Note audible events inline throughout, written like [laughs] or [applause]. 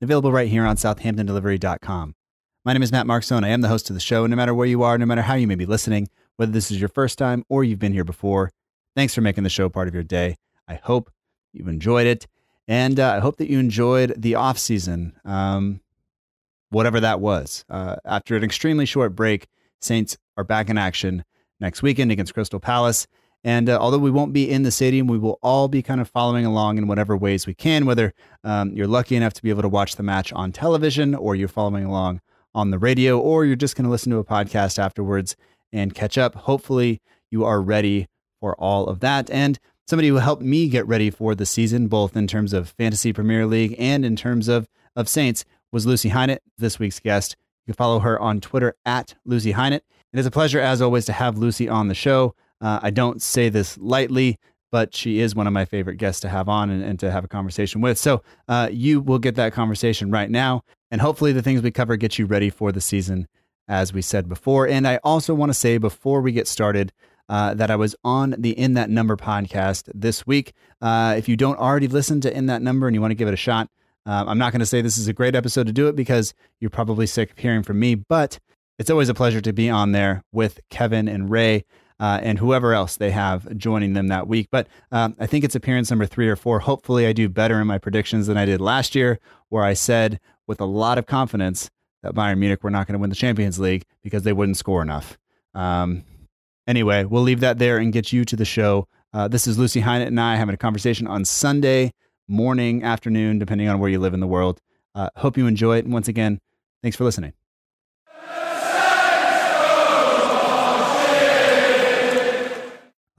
available right here on southamptondelivery.com. My name is Matt Markstone. I am the host of the show. No matter where you are, no matter how you may be listening, whether this is your first time or you've been here before, thanks for making the show part of your day. I hope you've enjoyed it. And uh, I hope that you enjoyed the off season, um, whatever that was. Uh, after an extremely short break, Saints are back in action next weekend against Crystal Palace. And uh, although we won't be in the stadium, we will all be kind of following along in whatever ways we can, whether um, you're lucky enough to be able to watch the match on television or you're following along on the radio or you're just going to listen to a podcast afterwards and catch up. Hopefully, you are ready for all of that. And somebody who helped me get ready for the season, both in terms of Fantasy Premier League and in terms of, of Saints, was Lucy Hynett, this week's guest. You can follow her on Twitter at Lucy Hynett. It is a pleasure, as always, to have Lucy on the show. Uh, I don't say this lightly, but she is one of my favorite guests to have on and, and to have a conversation with. So uh, you will get that conversation right now. And hopefully, the things we cover get you ready for the season, as we said before. And I also want to say before we get started, uh, that I was on the In That Number podcast this week. Uh, if you don't already listen to In That Number and you want to give it a shot, um, I'm not going to say this is a great episode to do it because you're probably sick of hearing from me, but it's always a pleasure to be on there with Kevin and Ray. Uh, and whoever else they have joining them that week. But um, I think it's appearance number three or four. Hopefully, I do better in my predictions than I did last year, where I said with a lot of confidence that Bayern Munich were not going to win the Champions League because they wouldn't score enough. Um, anyway, we'll leave that there and get you to the show. Uh, this is Lucy Hynett and I having a conversation on Sunday morning, afternoon, depending on where you live in the world. Uh, hope you enjoy it. And once again, thanks for listening.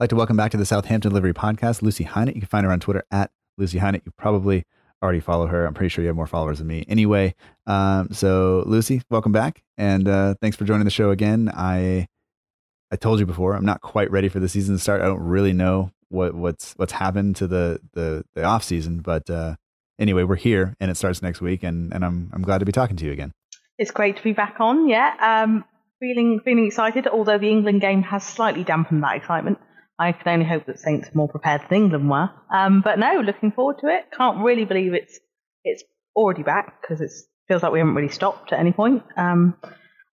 I'd like to welcome back to the Southampton Delivery Podcast, Lucy Hynett. You can find her on Twitter at Lucy Hynett. You probably already follow her. I'm pretty sure you have more followers than me. Anyway, um, so Lucy, welcome back, and uh, thanks for joining the show again. I I told you before, I'm not quite ready for the season to start. I don't really know what what's what's happened to the the the off season, but uh, anyway, we're here, and it starts next week, and and I'm I'm glad to be talking to you again. It's great to be back on. Yeah, um, feeling feeling excited. Although the England game has slightly dampened that excitement. I can only hope that Saints are more prepared than England were. Um, but no, looking forward to it. Can't really believe it's it's already back because it feels like we haven't really stopped at any point. Um,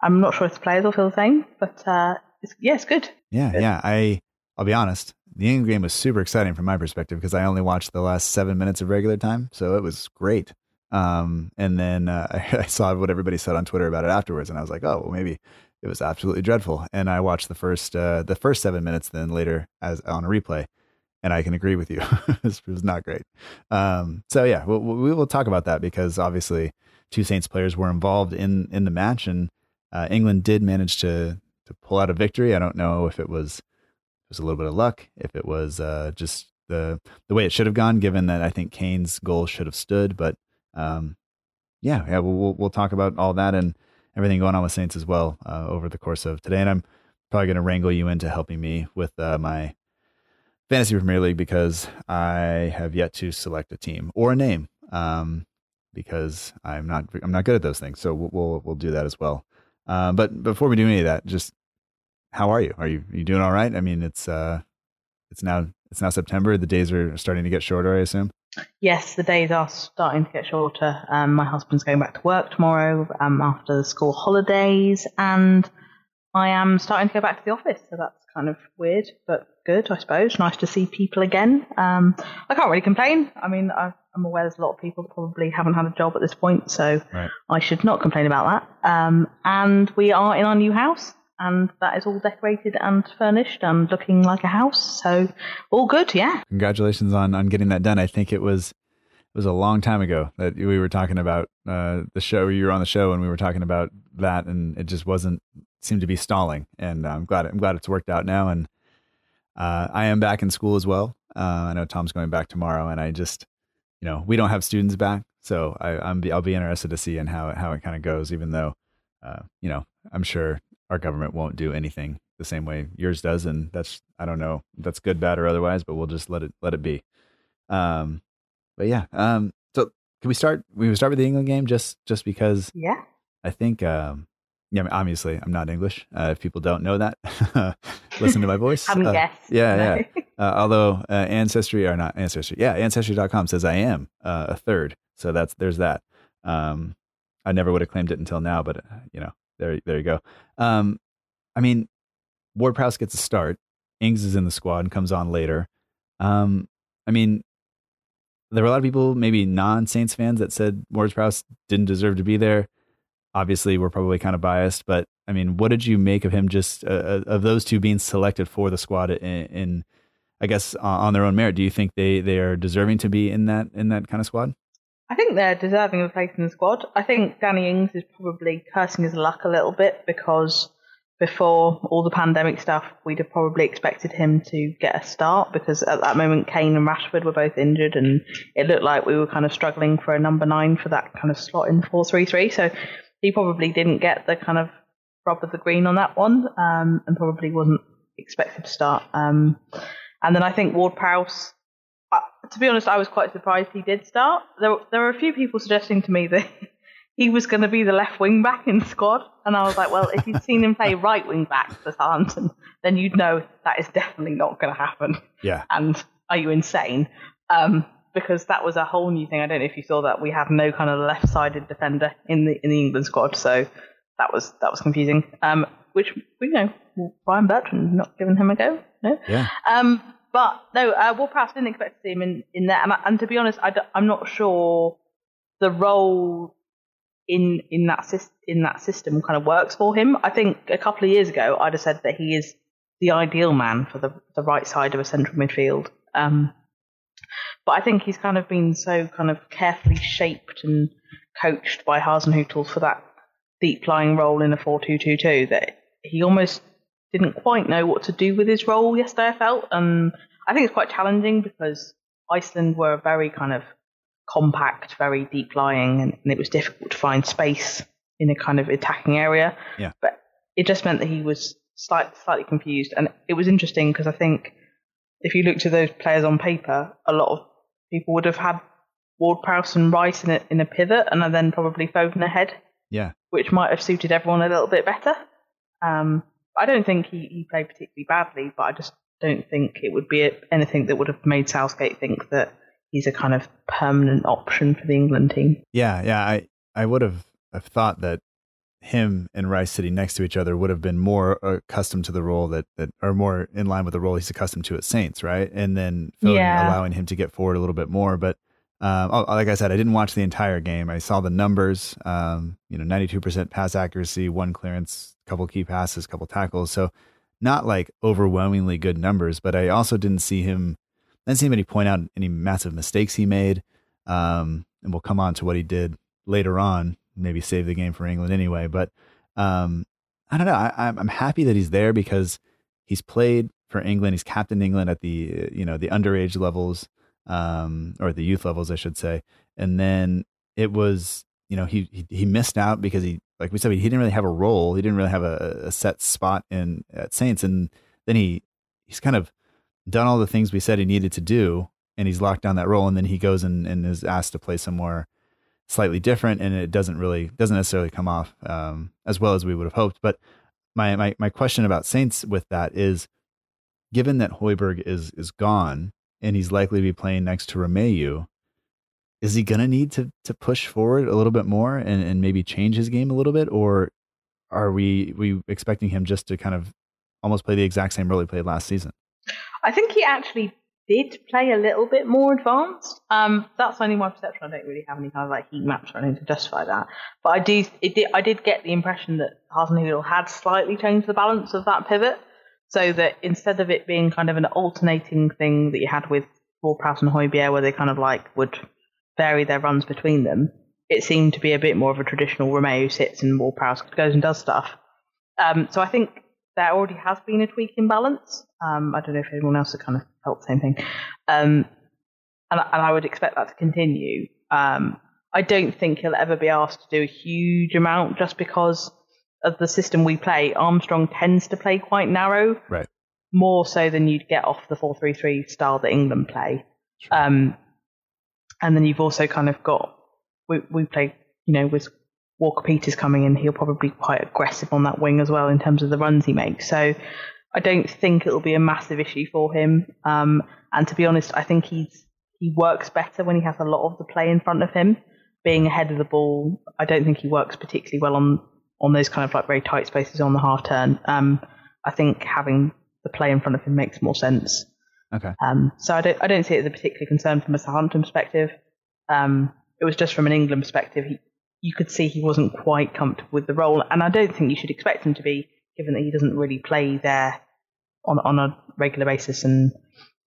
I'm not sure if the players will feel the same, but uh, it's, yeah, it's good. Yeah, Good. yeah. I I'll be honest. The England game was super exciting from my perspective because I only watched the last seven minutes of regular time, so it was great. Um, and then uh, I, [laughs] I saw what everybody said on Twitter about it afterwards, and I was like, oh, well, maybe it was absolutely dreadful. And I watched the first uh, the first seven minutes, then later as on a replay, and I can agree with you, [laughs] it was- not great. Um, so yeah, we'll, we will talk about that because obviously two Saints players were involved in in the match, and uh, England did manage to to pull out a victory. I don't know if it was it was a little bit of luck, if it was uh, just the the way it should have gone, given that I think Kane's goal should have stood. But um, yeah, yeah, we'll, we'll we'll talk about all that and everything going on with Saints as well uh, over the course of today. And I'm probably going to wrangle you into helping me with uh, my fantasy Premier League because I have yet to select a team or a name um, because I'm not I'm not good at those things. So we'll we'll, we'll do that as well. Uh, but before we do any of that, just how are you? Are you you doing all right? I mean, it's uh, it's now it's now September. The days are starting to get shorter. I assume. Yes, the days are starting to get shorter. Um, my husband's going back to work tomorrow um, after the school holidays, and I am starting to go back to the office. So that's kind of weird, but good, I suppose. Nice to see people again. Um, I can't really complain. I mean, I, I'm aware there's a lot of people that probably haven't had a job at this point, so Right. I should not complain about that. Um, and we are in our new house, and that is all decorated and furnished and looking like a house. So all good, yeah. Congratulations on on getting that done. I think it was it was a long time ago that we were talking about uh, the show. You were on the show and we were talking about that, and it just wasn't seemed to be stalling. And I'm glad I'm glad it's worked out now. And uh, I am back in school as well. Uh, I know Tom's going back tomorrow, and I just you know we don't have students back, so I, I'm I'll be interested to see in how how it kind of goes. Even though uh, you know I'm sure our government won't do anything the same way yours does, and that's I don't know if that's good, bad, or otherwise, but we'll just let it let it be. Um, but yeah, um, so can we start? We start with the England game just just because Yeah. I think um, yeah, I mean, obviously I'm not English. Uh, if people don't know that, [laughs] listen to my [laughs] voice. Haven't Uh. Yeah, yeah. [laughs] Uh, although uh, ancestry or not ancestry, yeah, ancestry.com says I am uh, a third, so that's there's that. Um, I never would have claimed it until now, but uh, you know, there there you go. Um, I mean, Ward Prowse gets a start. Ings is in the squad and comes on later. Um, I mean, there were a lot of people, maybe non Saints fans, that said Ward Prowse didn't deserve to be there. Obviously, we're probably kind of biased, but I mean, what did you make of him? Just uh, of those two being selected for the squad in, in I guess, uh, on their own merit. Do you think they they are deserving to be in that in that kind of squad? I think they're deserving of a place in the squad. I think Danny Ings is probably cursing his luck a little bit because before all the pandemic stuff, we'd have probably expected him to get a start because at that moment Kane and Rashford were both injured and it looked like we were kind of struggling for a number nine for that kind of slot in 4 3 3. So he probably didn't get the kind of rub of the green on that one um, and probably wasn't expected to start. Um, and then I think Ward Prowse to be honest, I was quite surprised he did start. There, there were a few people suggesting to me that [laughs] he was going to be the left wing back in the squad, and I was like, well, if you'd seen him play [laughs] right wing back for Southampton, then you'd know that is definitely not going to happen. Yeah, And are you insane? Um, because that was a whole new thing. I don't know if you saw that we have no kind of left-sided defender in the in the England squad, so that was that was confusing. Um, which you know, Ryan Bertrand not giving him a go. No. yeah. Um, but no, uh, Prowse didn't expect to see him in, in there. And, and to be honest, I am not sure the role in in that in that system kind of works for him. I think a couple of years ago, I'd have said that he is the ideal man for the the right side of a central midfield. Um, but I think he's kind of been so kind of carefully shaped and coached by Hasenhüttl for that deep lying role in a 4-2-2-2 that he almost didn't quite know what to do with his role yesterday, I felt. And I think it's quite challenging because Iceland were very kind of compact, very deep lying, and, and it was difficult to find space in a kind of attacking area. Yeah. But it just meant that he was slight, slightly confused. And it was interesting because I think if you looked at those players on paper, a lot of people would have had Ward Prowse and Rice in a, in a pivot and then probably Foden ahead Yeah, which might have suited everyone a little bit better. Um, I don't think he, he played particularly badly, but I just don't think it would be anything that would have made Southgate think that he's a kind of permanent option for the England team. yeah, yeah. I I would have have thought that him and Rice sitting next to each other would have been more accustomed to the role that that or more in line with the role he's accustomed to at Saints, right? And then Foden Yeah. allowing him to get forward a little bit more, but. Um, oh, like I said, I didn't watch the entire game. I saw the numbers. Um, you know, ninety-two percent pass accuracy, one clearance, couple key passes, couple tackles. So, not like overwhelmingly good numbers. But I also didn't see him. Didn't see anybody point out any massive mistakes he made. Um, and we'll come on to what he did later on. Maybe save the game for England anyway. But um, I don't know. I, I'm happy that he's there because he's played for England. He's captained England at the you know the underage levels um, or the youth levels, I should say. And then it was, you know, he, he, he missed out because he, like we said, he didn't really have a role. He didn't really have a, a set spot in at Saints. And then he, he's kind of done all the things we said he needed to do and he's locked down that role. And then he goes and, and is asked to play somewhere slightly different. And it doesn't really, doesn't necessarily come off, um, as well as we would have hoped. But my, my, my question about Saints with that is given that Højbjerg is, is gone, and he's likely to be playing next to Romeu, is he going to need to to push forward a little bit more and, and maybe change his game a little bit, or are we we expecting him just to kind of almost play the exact same role he played last season? I think he actually did play a little bit more advanced. Um, that's only my perception. I don't really have any kind of like heat maps or anything to justify that. But I do, did, I did get the impression that Hasenhüttl had slightly changed the balance of that pivot, so that instead of it being kind of an alternating thing that you had with Ward-Prowse and Højbjerg, where they kind of like would vary their runs between them, it seemed to be a bit more of a traditional Romeu who sits and Ward-Prowse goes and does stuff. Um, so I think there already has been a tweak in balance. Um, I don't know if anyone else has kind of felt the same thing. Um, and, and, I would expect that to continue. Um, I don't think he'll ever be asked to do a huge amount just because of the system we play. Armstrong tends to play quite narrow, right? More so than you'd get off the four-three-three style that England play. Sure. Um, and then you've also kind of got we we play, you know, with Walker Peters coming in, he'll probably be quite aggressive on that wing as well in terms of the runs he makes. So I don't think it'll be a massive issue for him. Um, and to be honest, I think he's he works better when he has a lot of the play in front of him. Being ahead of the ball, I don't think he works particularly well on on those kind of like very tight spaces on the half turn. Um, I think having the play in front of him makes more sense. Okay. Um, so I don't I don't see it as a particular concern from a Southampton perspective. Um, it was just from an England perspective. He, you could see he wasn't quite comfortable with the role, and I don't think you should expect him to be, given that he doesn't really play there on on a regular basis, and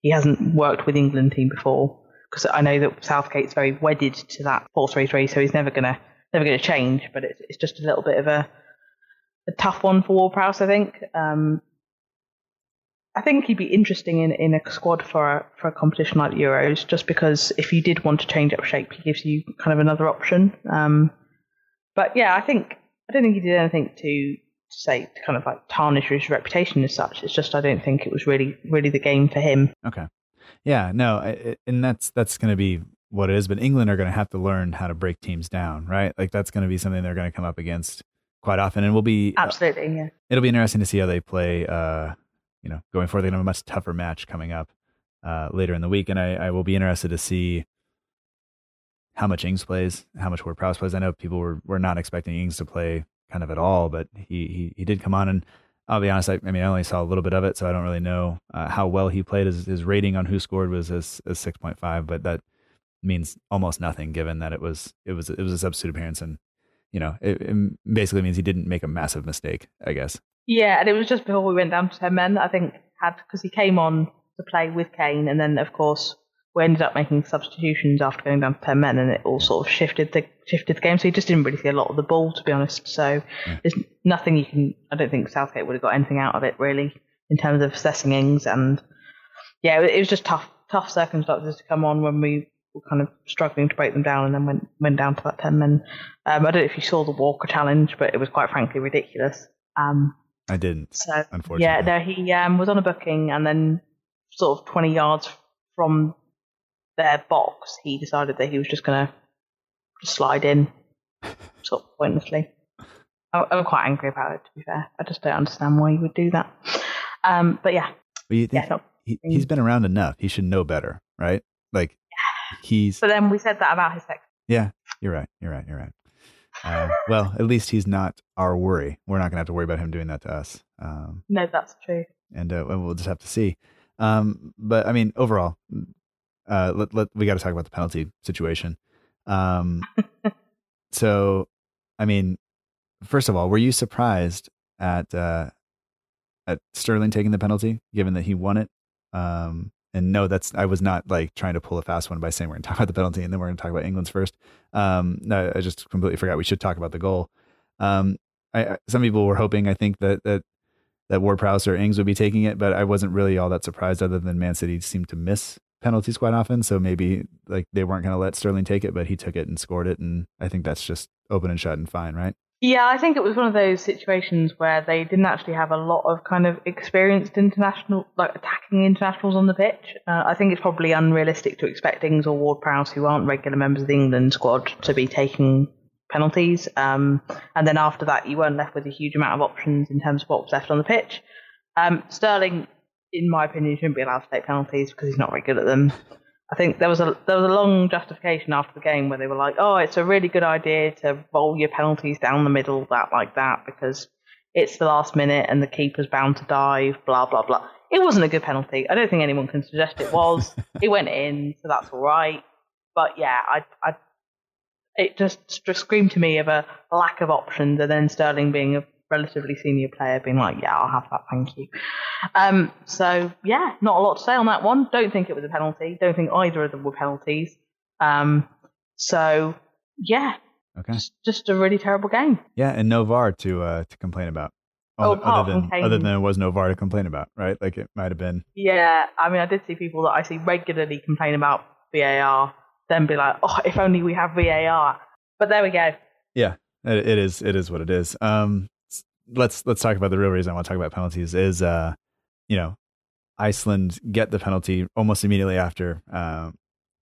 he hasn't worked with England team before. Because I know that Southgate's very wedded to that four three three, so he's never gonna never gonna change. But it's it's just a little bit of a a tough one for Ward-Prowse, I think. Um, I think he'd be interesting in, in a squad for a, for a competition like Euros, just because if you did want to change up shape, he gives you kind of another option. Um, but yeah, I think I don't think he did anything to say to kind of like tarnish his reputation as such. It's just I don't think it was really really the game for him. Okay. Yeah, no, and that's that's going to be what it is. But England are going to have to learn how to break teams down, right? Like that's going to be something they're going to come up against quite often, and we'll be uh, absolutely. Uh, yeah, it'll be interesting to see how they play. Uh, you know, going forward, they're going to have a much tougher match coming up uh, later in the week, and I, I will be interested to see how much Ings plays, how much Ward-Prowse plays. I know people were, were not expecting Ings to play kind of at all, but he, he, he did come on and I'll be honest. I, I, mean, I only saw a little bit of it, so I don't really know uh, how well he played. His, his rating on WhoScored was as, as 6.5, but that means almost nothing given that it was, it was, it was a substitute appearance and, you know, it, it basically means he didn't make a massive mistake, I guess. Yeah. And it was just before we went down to 10 men, I think had, cause he came on to play with Kane and then of course we ended up making substitutions after going down to ten men, and it all sort of shifted the shifted the game. So he just didn't really see a lot of the ball, to be honest. So yeah. there's nothing you can. I don't think Southgate would have got anything out of it really in terms of assessing Ings, and yeah, it was just tough tough circumstances to come on when we were kind of struggling to break them down, and then went went down to that ten men. Um, I don't know if you saw the Walker challenge, but it was quite frankly ridiculous. Um, I didn't. So unfortunately, yeah, no, he um, was on a booking, and then sort of twenty yards from their box, he decided that he was just going to slide in, [laughs] sort of pointlessly. I, I'm quite angry about it, to be fair. I just don't understand why he would do that. Um, but yeah. Well, you think yeah, he, he's been around enough. He should know better, right? Like, he's. But then we said that about his sex. Yeah, you're right. You're right. You're right. Uh, [laughs] well, at least he's not our worry. We're not going to have to worry about him doing that to us. Um, no, that's true. And uh, we'll just have to see. Um, but I mean, overall, uh, let, let, we got to talk about the penalty situation. Um, [laughs] so, I mean, first of all, were you surprised at uh, at Sterling taking the penalty, given that he won it? Um, and no, that's I was not like trying to pull a fast one by saying we're going [laughs] to talk about the penalty and then we're going to talk about England's first. Um, no, I just completely forgot we should talk about the goal. Um, I, I, some people were hoping, I think that that that Ward-Prowse or Ings would be taking it, but I wasn't really all that surprised. Other than Man City seemed to miss penalties quite often. So maybe like they weren't going to let Sterling take it, but he took it and scored it. And I think that's just open and shut and fine, right? Yeah, I think it was one of those situations where they didn't actually have a lot of kind of experienced international, like attacking internationals on the pitch. Uh, I think it's probably unrealistic to expect Ings or Ward Prowse, who aren't regular members of the England squad, to be taking penalties. Um, and then after that, you weren't left with a huge amount of options in terms of what was left on the pitch. Um, Sterling in my opinion, shouldn't be allowed to take penalties because he's not very good at them. I think there was a there was a long justification after the game where they were like, "Oh, it's a really good idea to roll your penalties down the middle, that like that, because it's the last minute and the keeper's bound to dive." Blah blah blah. it wasn't a good penalty. I don't think anyone can suggest it was. [laughs] it went in, so that's all right. But yeah, I, I, it just just screamed to me of a lack of options, and then Sterling being a relatively senior player being like, yeah, I'll have that, thank you. Um, so yeah, not a lot to say on that one. Don't think it was a penalty. Don't think either of them were penalties. Um, so yeah, Okay. just, just a really terrible game. Yeah, and no VAR to uh, to complain about. Oh, Other, apart other than Kane. other than there was no VAR to complain about, right? Like it might have been. Yeah, I mean, I did see people that I see regularly complain about VAR, then be like, oh, if only we have VAR. But there we go. Yeah, it, it is. It is what it is. Um, let's let's talk about the real reason I want to talk about penalties is, uh, you know, Iceland get the penalty almost immediately after uh,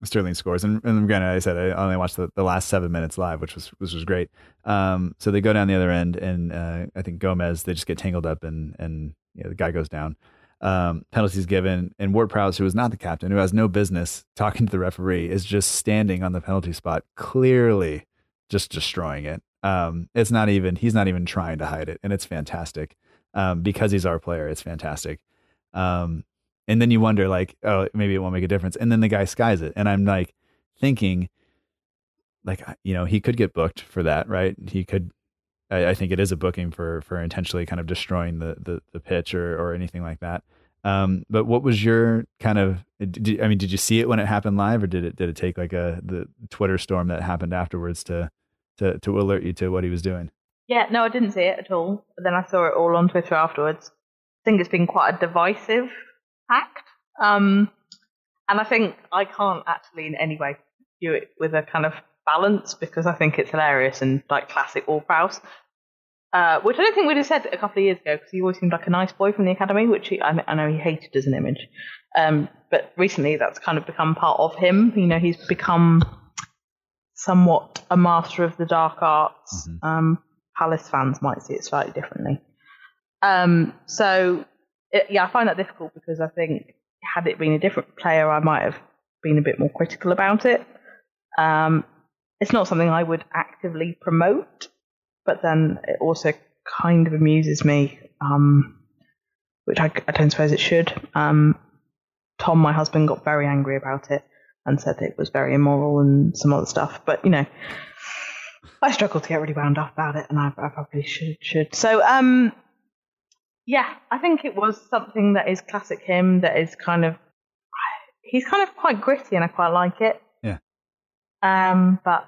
Sterling scores. And, and granted, I said I only watched the, the last seven minutes live, which was which was great. Um, so they go down the other end, and uh, I think Gomez they just get tangled up, and and you know, the guy goes down. Um, penalties given, and Ward Prowse, who is not the captain, who has no business talking to the referee, is just standing on the penalty spot, clearly just destroying it. Um, it's not even he's not even trying to hide it, and it's fantastic. Um, because he's our player, it's fantastic. Um, and then you wonder, like, oh, maybe it won't make a difference. And then the guy skies it, and I'm like thinking, like, you know, he could get booked for that, right? He could. I, I think it is a booking for for intentionally kind of destroying the the, the pitch or or anything like that. Um, but what was your kind of? Did, I mean, did you see it when it happened live, or did it did it take like a the Twitter storm that happened afterwards to to to alert you to what he was doing? Yeah, no, I didn't see it at all. But then I saw it all on Twitter afterwards. I think it's been quite a divisive act. Um, and I think I can't actually in any way view it with a kind of balance because I think it's hilarious and like classic All. Uh, which I don't think we'd have said a couple of years ago because he always seemed like a nice boy from the academy, which he, I, I know he hated as an image. Um, but recently that's kind of become part of him. You know, he's become somewhat a master of the dark arts. Mhm. Um, Palace fans might see it slightly differently. Um, so, it, yeah, I find that difficult because I think had it been a different player, I might have been a bit more critical about it. Um, it's not something I would actively promote, but then it also kind of amuses me, um, which I, I don't suppose it should. Um, Tom, my husband, got very angry about it and said it was very immoral and some other stuff. But you know, I struggle to get really wound up about it, and I, I probably should. Should so. Um, yeah, I think it was something that is classic him. That is kind of he's kind of quite gritty, and I quite like it. Yeah. Um, but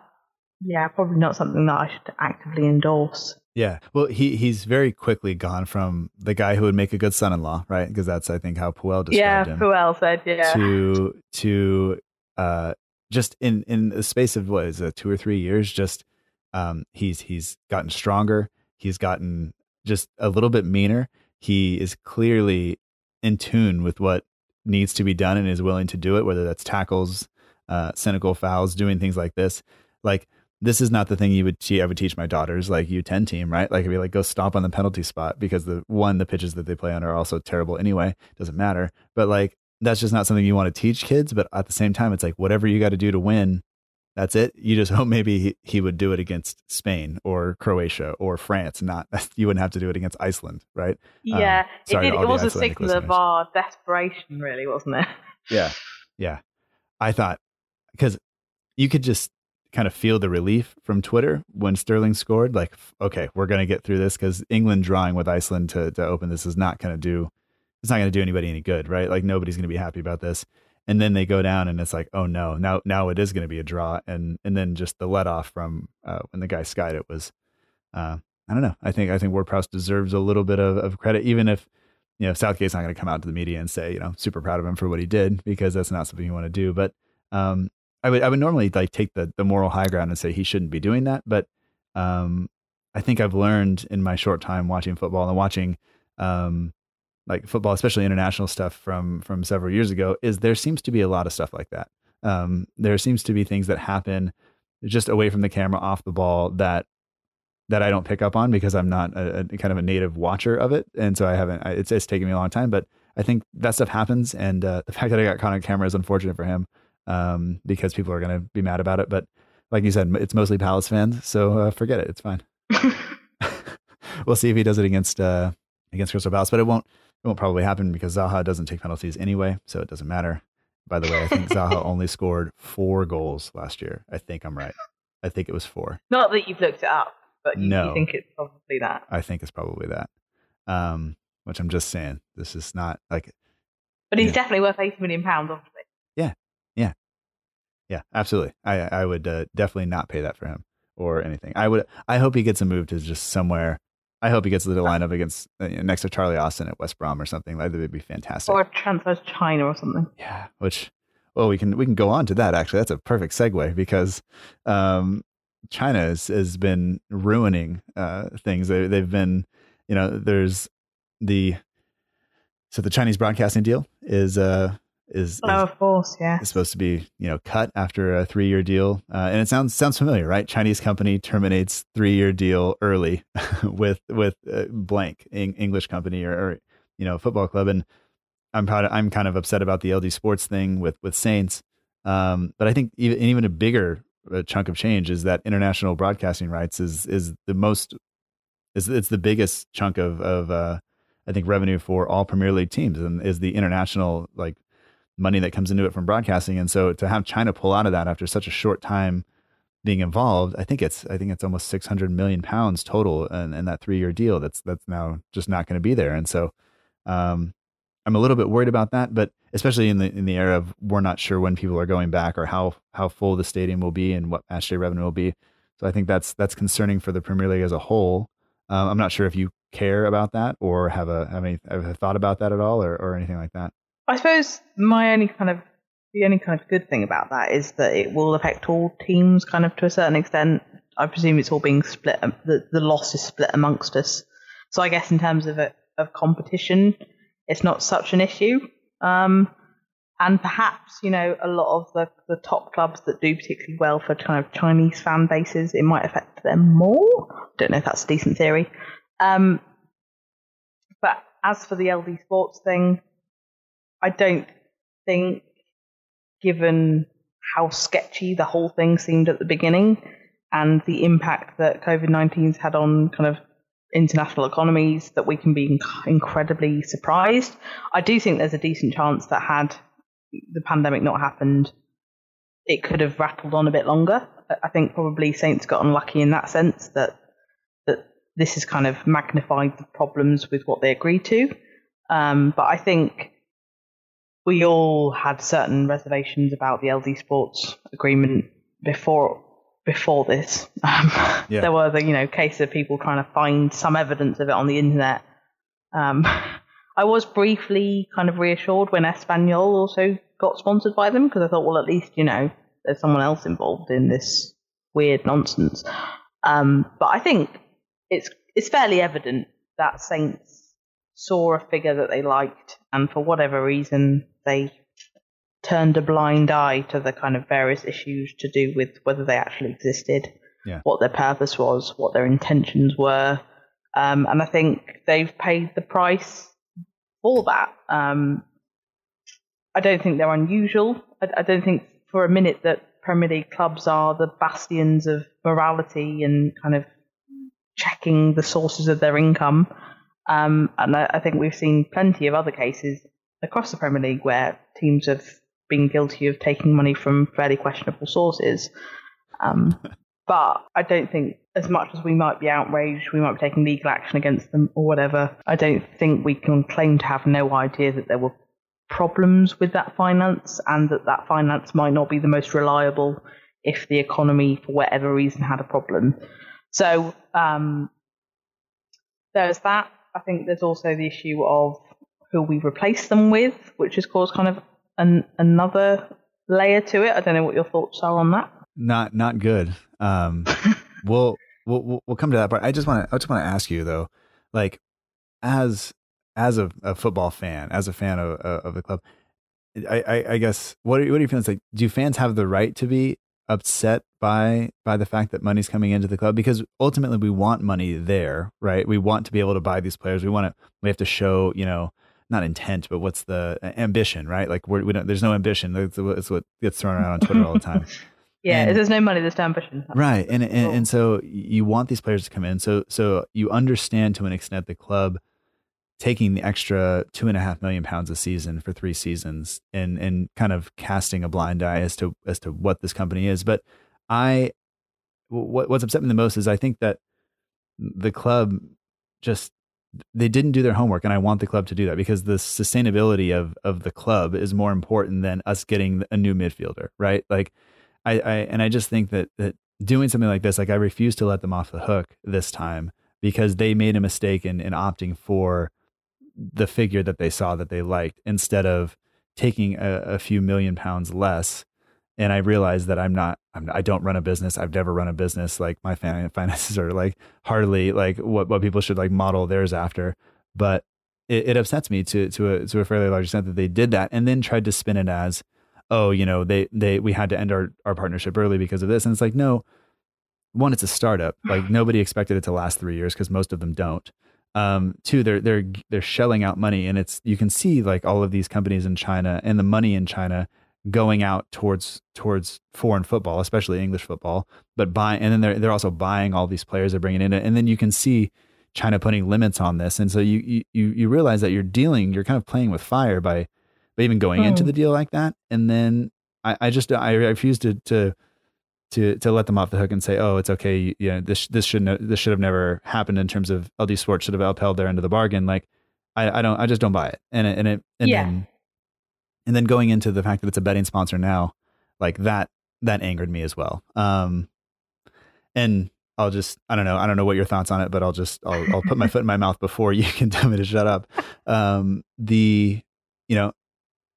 yeah, probably not something that I should actively endorse. Yeah. Well, he he's very quickly gone from the guy who would make a good son-in-law, right? Because that's I think how Puel described yeah, him. Yeah, Puel said yeah. To to uh just in in the space of what is it, two or three years, just um he's he's gotten stronger. He's gotten just a little bit meaner. He is clearly in tune with what needs to be done and is willing to do it, whether that's tackles, uh, cynical fouls, doing things like this. Like this is not the thing you would te- I would teach my daughters, like U10 team, right? Like I'd be like, go stop on the penalty spot because the one, the pitches that they play on are also terrible anyway. Doesn't matter. But like that's just not something you want to teach kids. But at the same time, it's like whatever you got to do to win, that's it. You just [laughs] hope maybe he, he would do it against Spain or Croatia or France. Not [laughs] you wouldn't have to do it against Iceland, right? Um, Yeah, sorry it, did, it was a signal of our desperation, really, wasn't it? Yeah. Yeah. I thought because you could just kind of feel the relief from Twitter when Sterling scored. Like, okay, we're going to get through this because England drawing with Iceland to, to open this is not going to do, it's not going to do anybody any good, right? Like, nobody's going to be happy about this. And then they go down and it's like, oh no, now, now it is going to be a draw. And, and then just the let off from uh, when the guy skied it was, uh, I don't know. I think, I think Ward Prowse deserves a little bit of, of credit, even if, you know, Southgate's not going to come out to the media and say, you know, super proud of him for what he did because that's not something you want to do. But um, I would I would normally like take the the moral high ground and say he shouldn't be doing that. But um, I think I've learned in my short time watching football and watching um, like football, especially international stuff from from several years ago, is there seems to be a lot of stuff like that. Um, there seems to be things that happen just away from the camera, off the ball that that I don't pick up on because I'm not a, a kind of a native watcher of it, and so I haven't. I, it's it's taken me a long time, but I think that stuff happens, and uh, the [laughs] fact that I got caught on camera is unfortunate for him um, because people are going to be mad about it. But like you said, it's mostly Palace fans, so uh, forget it. It's fine. [laughs] [laughs] we'll see if he does it against uh, against Crystal Palace, but it won't It won't probably happen because Zaha doesn't take penalties anyway, so it doesn't matter. By the way, I think Zaha [laughs] only scored four goals last year. I think I'm right. I think it was four. Not that you've looked it up, but you, No. you think it's probably that. I think it's probably that. Um, which I'm just saying, this is not like, But he's definitely worth eighty million pounds, obviously. Yeah, yeah, yeah, absolutely. I I would uh, definitely not pay that for him or anything. I would. I hope he gets a move to just somewhere. I hope he gets to the lineup against uh, next to Charlie Austin at West Brom or something. That would be fantastic. Or transfers to China or something. Yeah, which well, we can we can go on to that. Actually, that's a perfect segue because um, China has, has been ruining uh, things. They, they've been, you know, there's the so the Chinese broadcasting deal is uh is, Oh, is of course, yeah. is supposed to be you know cut after a three year deal, uh, and it sounds sounds familiar, right? Chinese company terminates three year deal early [laughs] with with uh, blank Eng- English company or, or you know football club, and I'm proud. I'm kind of upset about the LD Sports thing with with Saints, um, but I think even even a bigger uh, chunk of change is that international broadcasting rights is is the most is it's the biggest chunk of of uh, I think revenue for all Premier League teams, and is the international like money that comes into it from broadcasting. And so to have China pull out of that after such a short time being involved, I think it's I think it's almost six hundred million pounds total in, in that three year deal. That's that's now just not going to be there. And so um, I'm a little bit worried about that, but especially in the in the era of we're not sure when people are going back or how how full the stadium will be and what match day revenue will be. So I think that's that's concerning for the Premier League as a whole. Um, I'm not sure if you care about that or have a have any have a thought about that at all or, or anything like that. I suppose my only kind of the only kind of good thing about that is that it will affect all teams kind of to a certain extent. I presume it's all being split. um, The the loss is split amongst us. So I guess in terms of a, of competition, it's not such an issue. Um, and perhaps you know a lot of the the top clubs that do particularly well for kind of Chinese fan bases, it might affect them more. Don't know if that's a decent theory. Um, but as for the LD Sports thing, I don't think, given how sketchy the whole thing seemed at the beginning and the impact that COVID 19's had on kind of international economies, that we can be incredibly surprised. I do think there's a decent chance that had the pandemic not happened, it could have rattled on a bit longer. I- think probably Saints got unlucky in that sense that that this has kind of magnified the problems with what they agreed to. Um, but I think we all had certain reservations about the LD Sports agreement before before this. [laughs] Um, Yeah. There were the you know case of people trying to find some evidence of it on the internet. Um, [laughs] I was briefly kind of reassured when Espanyol also got sponsored by them because I thought, well, at least you know there's someone else involved in this weird nonsense. Um, but I think it's it's fairly evident that Saints saw a figure that they liked, and for whatever reason, they turned a blind eye to the kind of various issues to do with whether they actually existed, Yeah. what their purpose was, what their intentions were, um, and I think they've paid the price for that. Um, I don't think they're unusual. I, I don't think for a minute that Premier League clubs are the bastions of morality and kind of checking the sources of their income. Um, and I, I think we've seen plenty of other cases across the Premier League where teams have been guilty of taking money from fairly questionable sources. Um, [laughs] but I don't think, as much as we might be outraged, we might be taking legal action against them or whatever, I don't think we can claim to have no idea that there were problems with that finance and that that finance might not be the most reliable if the economy, for whatever reason, had a problem. So um, there's that. I think there's also the issue of who we replace them with, which has caused kind of an, another layer to it. I don't know what your thoughts are on that. not not good. Um, [laughs] we'll, we'll we'll come to that part. I just want to I just want to ask you though, like as as a, a football fan, as a fan of of the club, I I, I guess what are, what are your feelings like? Do fans have the right to be upset by by the fact that money's coming into the club because ultimately we want money there, right? We want to be able to buy these players. We want to we have to show you know not intent, but what's the ambition, right? Like we're, we don't, there's no ambition. That's, that's what gets thrown around on Twitter all the time. [laughs] Yeah, And- there's no money, there's no ambition. right and, and and so you want these players to come in so so you understand to an extent the club taking the extra two and a half million pounds a season for three seasons and and kind of casting a blind eye as to as to what this company is. But I what what's upset me the most is I think that the club just they didn't do their homework and I want the club to do that because the sustainability of of the club is more important than us getting a new midfielder, right? Like I, I and I just think that that doing something like this, like I refuse to let them off the hook this time because they made a mistake in, in opting for the figure that they saw that they liked instead of taking a, a few million pounds less. And I realized that I'm not, I'm, I don't run a business. I've never run a business. Like my [laughs] finances are like hardly like what, what people should like model theirs after. But it, it upsets me to, to a, to a fairly large extent that they did that and then tried to spin it as, oh, you know, they, they, we had to end our, our partnership early because of this. And it's like, no, one, it's a startup. Like [sighs] nobody expected it to last three years because most of them don't. Um, two, they're they're they're shelling out money, and it's you can see like all of these companies in China and the money in China going out towards towards foreign football, especially English football. But buying, and then they're they're also buying all these players they're bringing in, and then you can see China putting limits on this, and so you you you realize that you're dealing, you're kind of playing with fire by by even going into hmm. the deal like that, and then I, I just I refuse to to to to let them off the hook and say, oh, it's okay. You know, this this should this should have never happened in terms of LD Sports should have upheld their end of the bargain. Like, I, I don't I just don't buy it. And it, and it and yeah. then and then going into the fact that it's a betting sponsor now, like that that angered me as well. Um, and I'll just I don't know I don't know what your thoughts on it, but I'll just I'll I'll put my [laughs] foot in my mouth before [laughs] you can tell me to shut up. Um, the you know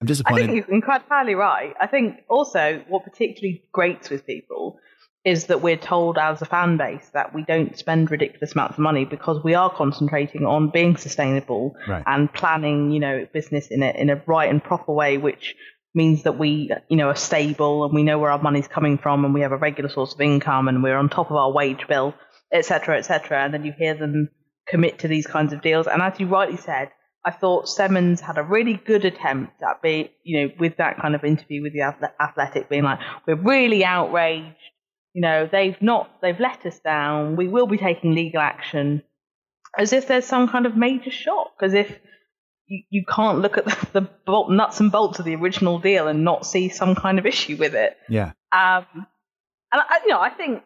I'm disappointed. I think you're entirely right. I think also what particularly grates with people is that we're told as a fan base that we don't spend ridiculous amounts of money because we are concentrating on being sustainable right. and planning, you know, business in a in a right and proper way, which means that we, you know, are stable and we know where our money's coming from and we have a regular source of income and we're on top of our wage bill, etc., etc. And then you hear them commit to these kinds of deals. And as you rightly said, I thought Semmens had a really good attempt at being, you know, with that kind of interview with the Athletic, being like, we're really outraged. You know, they've not, they've let us down. We will be taking legal action, as if there's some kind of major shock, as if you, you can't look at the, [laughs] the bolt, nuts and bolts of the original deal and not see some kind of issue with it. Yeah. Um, and I, you know, I think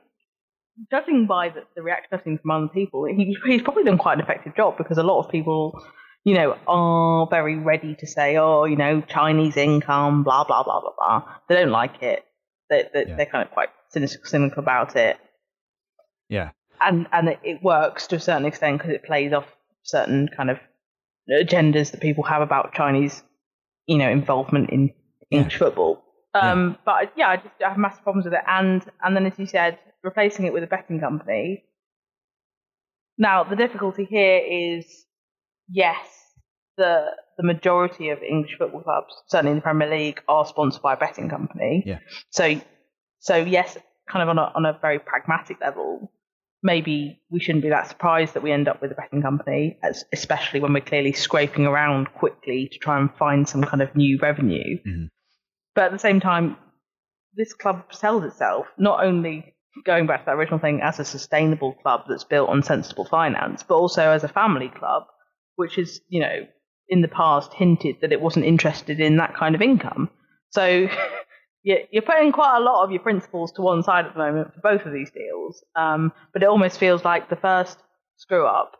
judging by the, the reaction from other people, he, he's probably done quite an effective job because a lot of people you know, are very ready to say, oh, you know, Chinese income, blah, blah, blah, blah, blah. They don't like it. They, they, Yeah. They're kind of quite cynical, cynical about it. Yeah. And, and it, it works to a certain extent because it plays off certain kind of agendas that people have about Chinese, you know, involvement in English football. Um, But yeah, I just I have massive problems with it. And, and then, as you said, replacing it with a betting company. Now, the difficulty here is yes, the the majority of English football clubs, certainly in the Premier League, are sponsored by a betting company. Yeah. So, so yes, kind of on a on a very pragmatic level, maybe we shouldn't be that surprised that we end up with a betting company, as, especially when we're clearly scraping around quickly to try and find some kind of new revenue. Mhm. But at the same time, this club sells itself not only going back to that original thing as a sustainable club that's built on sensible finance, but also as a family club, which is, you know, in the past hinted that it wasn't interested in that kind of income. So [laughs] you- you're putting quite a lot of your principles to one side at the moment for both of these deals. Um, but it almost feels like the first screw up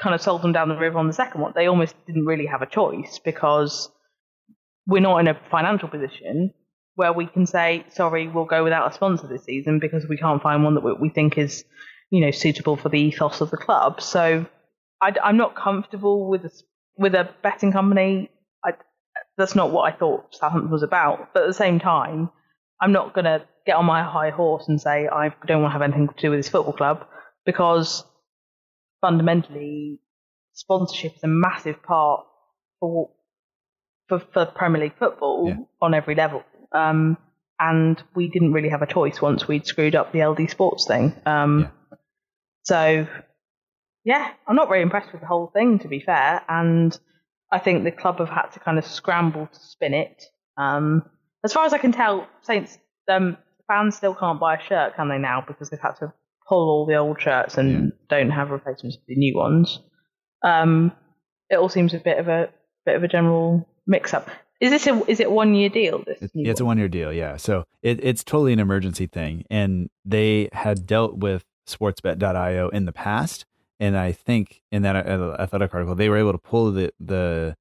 kind of sold them down the river on the second one. They almost didn't really have a choice because we're not in a financial position where we can say, sorry, we'll go without a sponsor this season because we can't find one that we think is, you know, suitable for the ethos of the club. So I, am not comfortable with a, with a betting company. I, that's not what I thought Southampton was about. But at the same time, I'm not going to get on my high horse and say I don't want to have anything to do with this football club because fundamentally, sponsorship is a massive part for for, for Premier League football Yeah. on every level. Um, and we didn't really have a choice once we'd screwed up the LD Sports thing. Um, Yeah. So, yeah, I'm not very impressed with the whole thing, to be fair. And I think the club have had to kind of scramble to spin it. Um, as far as I can tell, Saints um, fans still can't buy a shirt, can they now? Because they've had to pull all the old shirts and don't have replacements for the new ones. Um, it all seems a bit of a bit of a general mix up. Is this a is it one year deal? This It- new it's a one? one year deal, yeah. So it, it's totally an emergency thing. And they had dealt with sportsbet.io in the past. And I think in that uh, athletic article, they were able to pull the, the,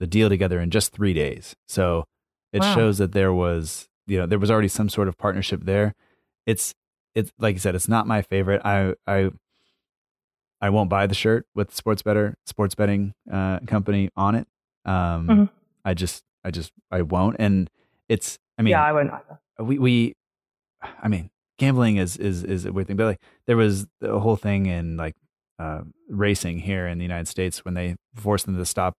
the deal together in just three days. So it Wow. shows that there was, you know, there was already some sort of partnership there. It's, it's like you said, it's not my favorite. I, I, I won't buy the shirt with sports better sports betting uh, company on it. Um, Mhm. I just, I just, I won't. And it's, I mean, yeah, I won't either. we we I mean, gambling is is is a weird thing, but like there was a whole thing in like uh, racing here in the United States when they forced them to stop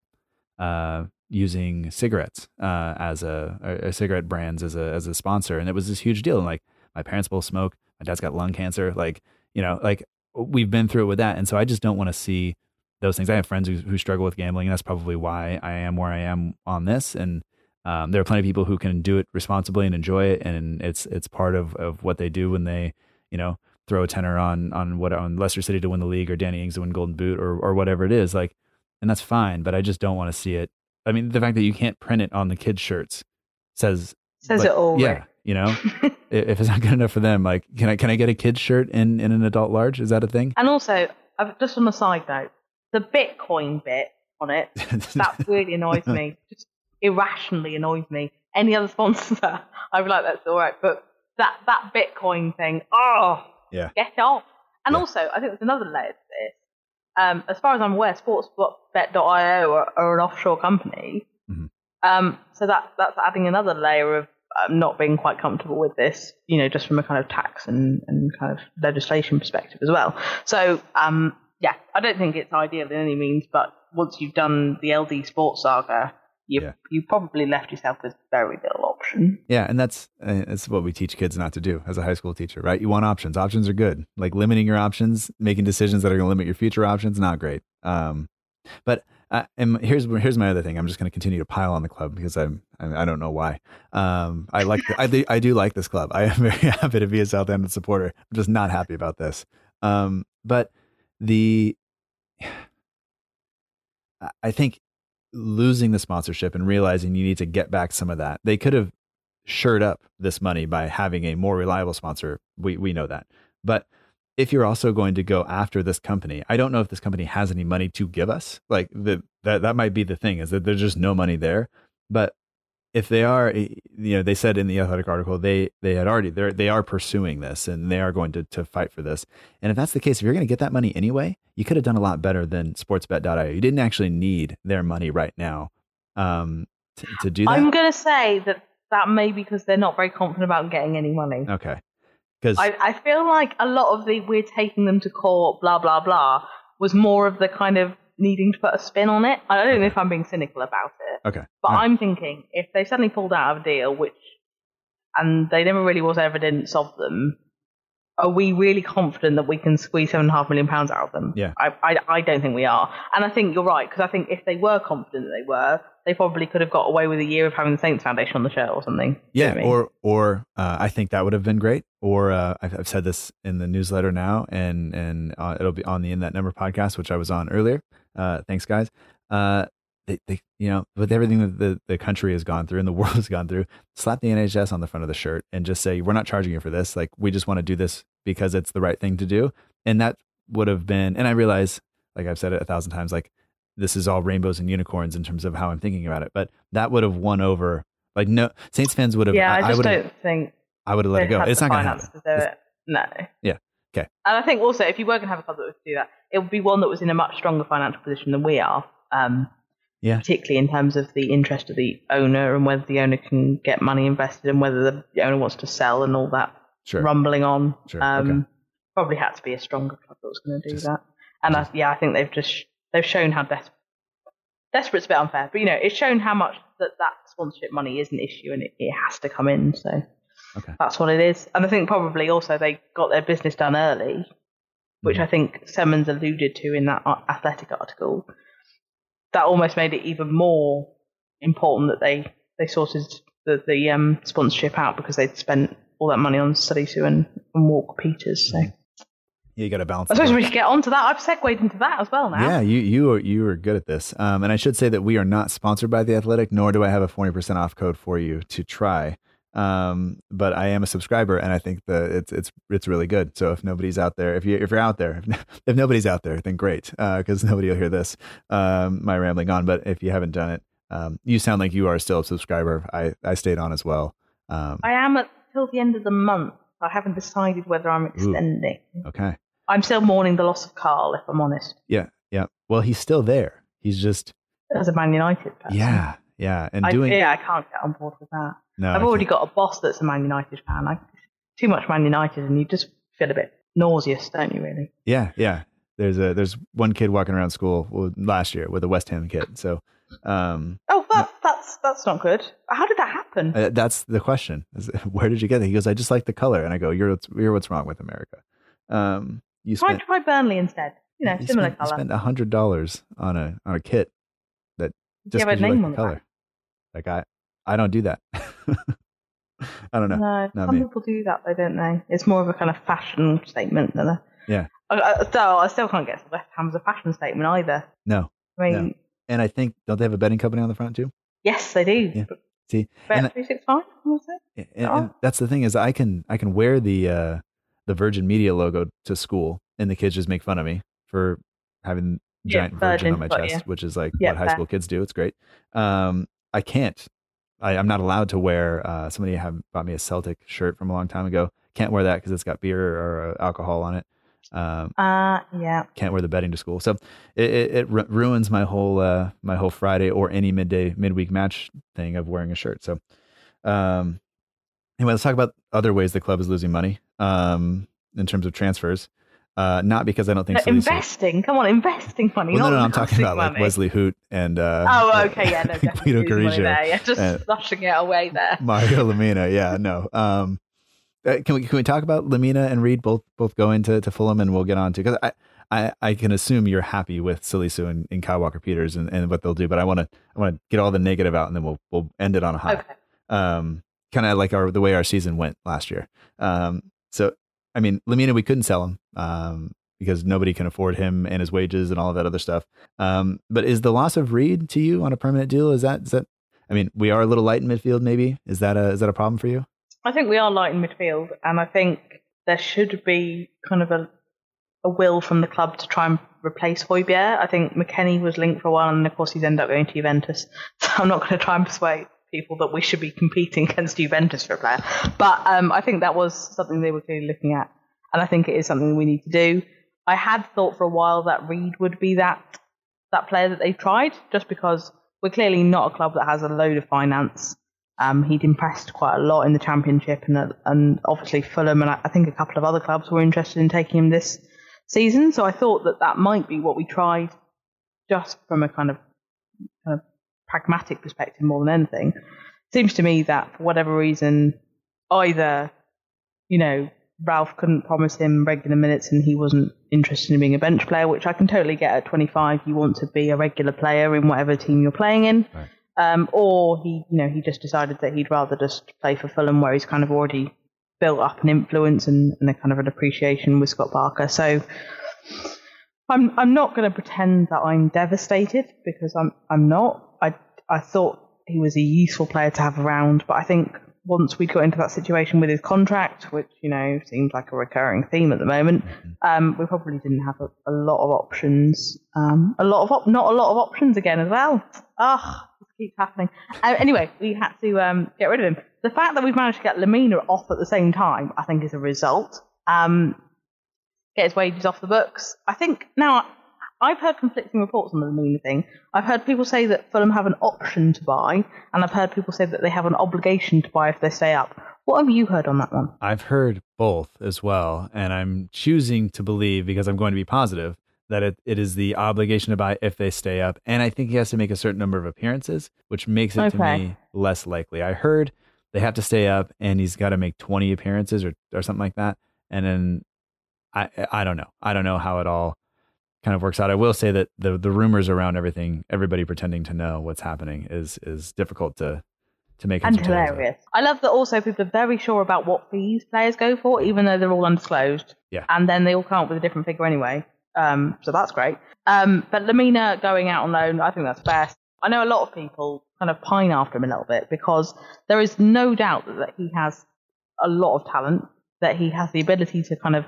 uh, using cigarettes uh, as a or cigarette brands as a as a sponsor, and it was this huge deal. And like my parents both smoke, my dad's got lung cancer, like you know, like we've been through it with that, and so I just don't want to see those things. I have friends who, who struggle with gambling, and that's probably why I am where I am on this, and um, there are plenty of people who can do it responsibly and enjoy it, and it's it's part of, of what they do when they you know throw a tenner on on what on Leicester City to win the league or Danny Ings to win Golden Boot or or whatever it is like, and that's fine. But I just don't want to see it. I mean, the fact that you can't print it on the kids' shirts says Says like, it all. Yeah, you know, [laughs] if it's not good enough for them, like can I can I get a kid's shirt in in an adult large? Is that a thing? And also, just on a side note, the Bitcoin bit on it that really annoys me. [laughs] Just irrationally annoys me. Any other [laughs] sponsor, I'd be like, that's all right. But that that Bitcoin thing, oh, Yeah. get off. And Yeah. also, I think there's another layer to this. Um, as far as I'm aware, sportsbet.io are, are an offshore company. Mhm. Um, so that that's adding another layer of um, not being quite comfortable with this, you know, just from a kind of tax and, and kind of legislation perspective as well. So, um, yeah, I don't think it's ideal in any means, but once you've done the LD sports saga, you Yeah. you probably left yourself with very little option. Yeah, and that's uh, that's what we teach kids not to do as a high school teacher, right? You want options. Options are good. Like limiting your options, making decisions that are going to limit your future options, not great. Um, but uh, and here's here's my other thing. I'm just going to continue to pile on the club because I'm I, I don't know why. Um, I like the, I do, I do like this club. I am [laughs] very happy to be a Southampton supporter. I'm just not happy about this. Um, but the [sighs] I- I think losing the sponsorship and realizing you need to get back some of that. They could have shirt up this money by having a more reliable sponsor. We we know that. But if you're also going to go after this company, I don't know if this company has any money to give us. Like the that that might be the thing is that there's just no money there. But if they are, you know, they said in the athletic article they they had already they they are pursuing this and they are going to to fight for this. And if that's the case, if you're going to get that money anyway, you could have done a lot better than sportsbet.io. You didn't actually need their money right now um, to, to do that. I'm going to say that that may be because they're not very confident about getting any money. okay, because I, I feel like a lot of the we're taking them to court, blah, blah, blah, was more of the kind of needing to put a spin on it. I don't know if I'm being cynical about it, okay, but right. I'm thinking if they suddenly pulled out of a deal, which, and there never really was evidence of them, are we really confident that we can squeeze seven and a half million pounds out of them? Yeah. I, I, I don't think we are. And I think you're right, because I think if they were confident that they were, they probably could have got away with a year of having the Saints Foundation on the shirt or something. Do you know yeah, I mean? or or uh, I think that would have been great. Or uh, I've, I've said this in the newsletter now, and and uh, it'll be on the In That Number podcast, which I was on earlier. Uh, thanks, guys. They, they, you know, with everything that the, the country has gone through and the [laughs] world has gone through, slap the NHS on the front of the shirt and just say, we're not charging you for this. Like, we just want to do this because it's the right thing to do. And that would have been, and I realize, like I've said it a thousand times, like this is all rainbows and unicorns in terms of how I'm thinking about it, but that would have won over, like, no, Saints fans would have, yeah, I just would have, don't think I would have let it go. It's not going to happen. to do It's- it. No. Yeah. Okay. And I think also, if you were going to have a club that would do that, it would be one that was in a much stronger financial position than we are. Um, Yeah. Particularly in terms of the interest of the owner and whether the owner can get money invested and whether the, owner wants to sell and all that Sure. rumbling on. Sure, Um, okay. Probably had to be a stronger club that was going to do Just- that. And I, yeah, I think they've just they've shown how desperate desperate's a bit unfair, but you know, it's shown how much that that sponsorship money is an issue and it, it has to come in. So Okay. that's what it is. And I think probably also they got their business done early, which Mhm. I think Semmens alluded to in that athletic article. That almost made it even more important that they they sorted the the um, sponsorship out because they'd spent all that money on Salisu and, and Walker Peters. So Yeah, you got to balance. I suppose we should get onto that. I've segued into that as well now. Yeah, you you are you are good at this. Um, and I should say that we are not sponsored by the Athletic, nor do I have a forty percent off code for you to try. Um, but I am a subscriber, and I think that it's it's it's really good. So if nobody's out there, if you if you're out there, [laughs] if nobody's out there, then great, because nobody will hear this. Um, my rambling on. But if you haven't done it, um, you sound like you are still a subscriber. I I stayed on as well. Um, I am at till the end of the month. I haven't decided whether I'm extending. okay. I'm still mourning the loss of Carl, if I'm honest, Yeah. Yeah. Well, he's still there. He's just as a Man United person. yeah, yeah, and I, doing yeah, I can't get on board with that. No. I've I already can't- got a boss that's a Man United fan. I, too much Man United, and you just feel a bit nauseous, don't you? Really? Yeah, yeah. There's a there's one kid walking around school last year with a West Ham kit. So um, Oh, that, that's that's not good. How did that happen? uh, that's the question: is [laughs] where did you get it? He goes, I just like the color, and I go, you're what's- you're what's wrong with America. Um, you try spent try Burnley instead. You know, you similar spent, you colour. spent a hundred dollars on a on a kit that just a you like the the color. Like I I don't do that. [laughs] I don't know. No, not some me. people do that, though, don't they? It's more of a kind of fashion statement than a. Yeah. So I still can't get to West Ham's a fashion statement either. No, I mean, No. and I think don't they have a betting company on the front too? yes, they do. Yeah. See, Bet and- three six five, it? and, and that's the thing is I can I can wear the uh, the Virgin Media logo to school, and the kids just make fun of me for having Yeah, giant Virgin, Virgin, on my chest, which is like Yeah, what high fair. school kids do. It's great. Um, I can't. I, I'm not allowed to wear. Uh, somebody have bought me a Celtic shirt from a long time ago. Can't wear that because it's got beer or uh, alcohol on it. Um, Uh, yeah. can't wear the bedding to school. So it, it, it ru- ruins my whole uh, my whole Friday or any midday midweek match thing of wearing a shirt. So um, anyway, let's talk about other ways the club is losing money um, in terms of transfers. Uh, not because I don't think No, investing. Come on, investing money. Well, no, not no, I'm talking about like. Wesley Hoedt and uh, Oh, [laughs] okay, yeah, no, Guido money there. Yeah, just flushing it away there. [laughs] Mario Lemina. Yeah, no. Um, uh, can we can we talk about Lemina and Reed both both going to, to Fulham and we'll get on to because I, I I can assume you're happy with Salisu and, and Kyle Walker Peters and, and what they'll do, but I want to I want to get all the negative out and then we'll we'll end it on a high. Okay. Um, kind of like our the way our season went last year. Um, so I mean Lemina we couldn't sell him um because nobody can afford him and his wages and all of that other stuff. Um, but is the loss of Reed to you on a permanent deal? Is that is that I mean, we are a little light in midfield. Maybe is that a is that a problem for you? I think we are light in midfield, and I think there should be kind of a a will from the club to try and replace Højbjerg. I think McKennie was linked for a while, and of course he's ended up going to Juventus. [laughs] So I'm not going to try and persuade people that we should be competing against Juventus for a player. But um, I think that was something they were clearly looking at, and I think it is something we need to do. I had thought for a while that Reed would be that that player that they tried, just because we're clearly not a club that has a load of finance. Um, he'd impressed quite a lot in the championship, and uh, and obviously Fulham and I think a couple of other clubs were interested in taking him this season. So I thought that that might be what we tried, just from a kind of kind of pragmatic perspective more than anything. Seems to me that for whatever reason, either you know Ralph couldn't promise him regular minutes and he wasn't interested in being a bench player, which I can totally get at 25. You want to be a regular player in whatever team you're playing in. Right. Um, or he, you know, he just decided that he'd rather just play for Fulham, where he's kind of already built up an influence and, and a kind of an appreciation with Scott Parker. So I'm I'm not going to pretend that I'm devastated because I'm I'm not. I thought he was a useful player to have around, but I think once we got into that situation with his contract, which you know seems like a recurring theme at the moment, um, we probably didn't have a, a lot of options. Um, a lot of op- not a lot of options again as well. Ah, this keeps happening. Uh, anyway, we had to um, get rid of him. The fact that we've managed to get Lemina off at the same time, I think, is a result. Um, get his wages off the books. I think now I've heard conflicting reports on the Lemina thing. I've heard people say that Fulham have an option to buy, and I've heard people say that they have an obligation to buy if they stay up. What have you heard on that one? I've heard both as well, and I'm choosing to believe because I'm going to be positive that it, it is the obligation to buy if they stay up, and I think he has to make a certain number of appearances, which makes it to me less likely. I heard they have to stay up, and he's got to make 20 appearances or or something like that, and then I I don't know. I don't know how it all kind of works out. I will say that the the rumors around everything, everybody pretending to know what's happening, is is difficult to to make and hilarious. I love that also people are very sure about what fees players go for, even though they're all undisclosed. Yeah. And then they all come up with a different figure anyway. Um, so that's great. Um, but Lemina going out on loan, I think that's best. I know a lot of people kind of pine after him a little bit because there is no doubt that, that he has a lot of talent, that he has the ability to kind of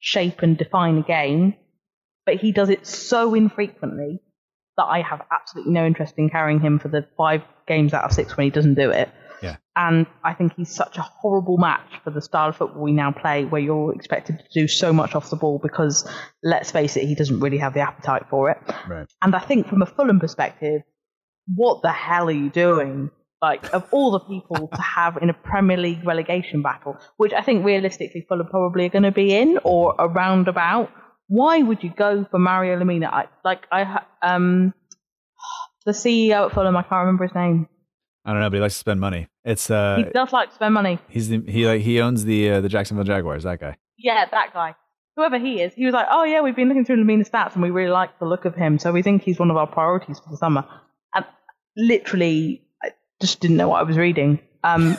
shape and define a game, but he does it so infrequently that I have absolutely no interest in carrying him for the five games out of six when he doesn't do it. Yeah. And I think he's such a horrible match for the style of football we now play, where you're expected to do so much off the ball because, let's face it, he doesn't really have the appetite for it. Right. And I think from a Fulham perspective, what the hell are you doing? Like, of all the people to [laughs] have in a Premier League relegation battle, which I think realistically Fulham probably are going to be in or around about, why would you go for Mario Lemina? I, like, I, um, the CEO at Fulham, I can't remember his name. I don't know, but he likes to spend money. It's uh, He does like to spend money. he's the, he like he owns the uh, the Jacksonville Jaguars. That guy. Yeah, that guy. Whoever he is, he was like, oh yeah, we've been looking through Lemina stats and we really like the look of him, so we think he's one of our priorities for the summer. And literally, I just didn't know what I was reading. Um,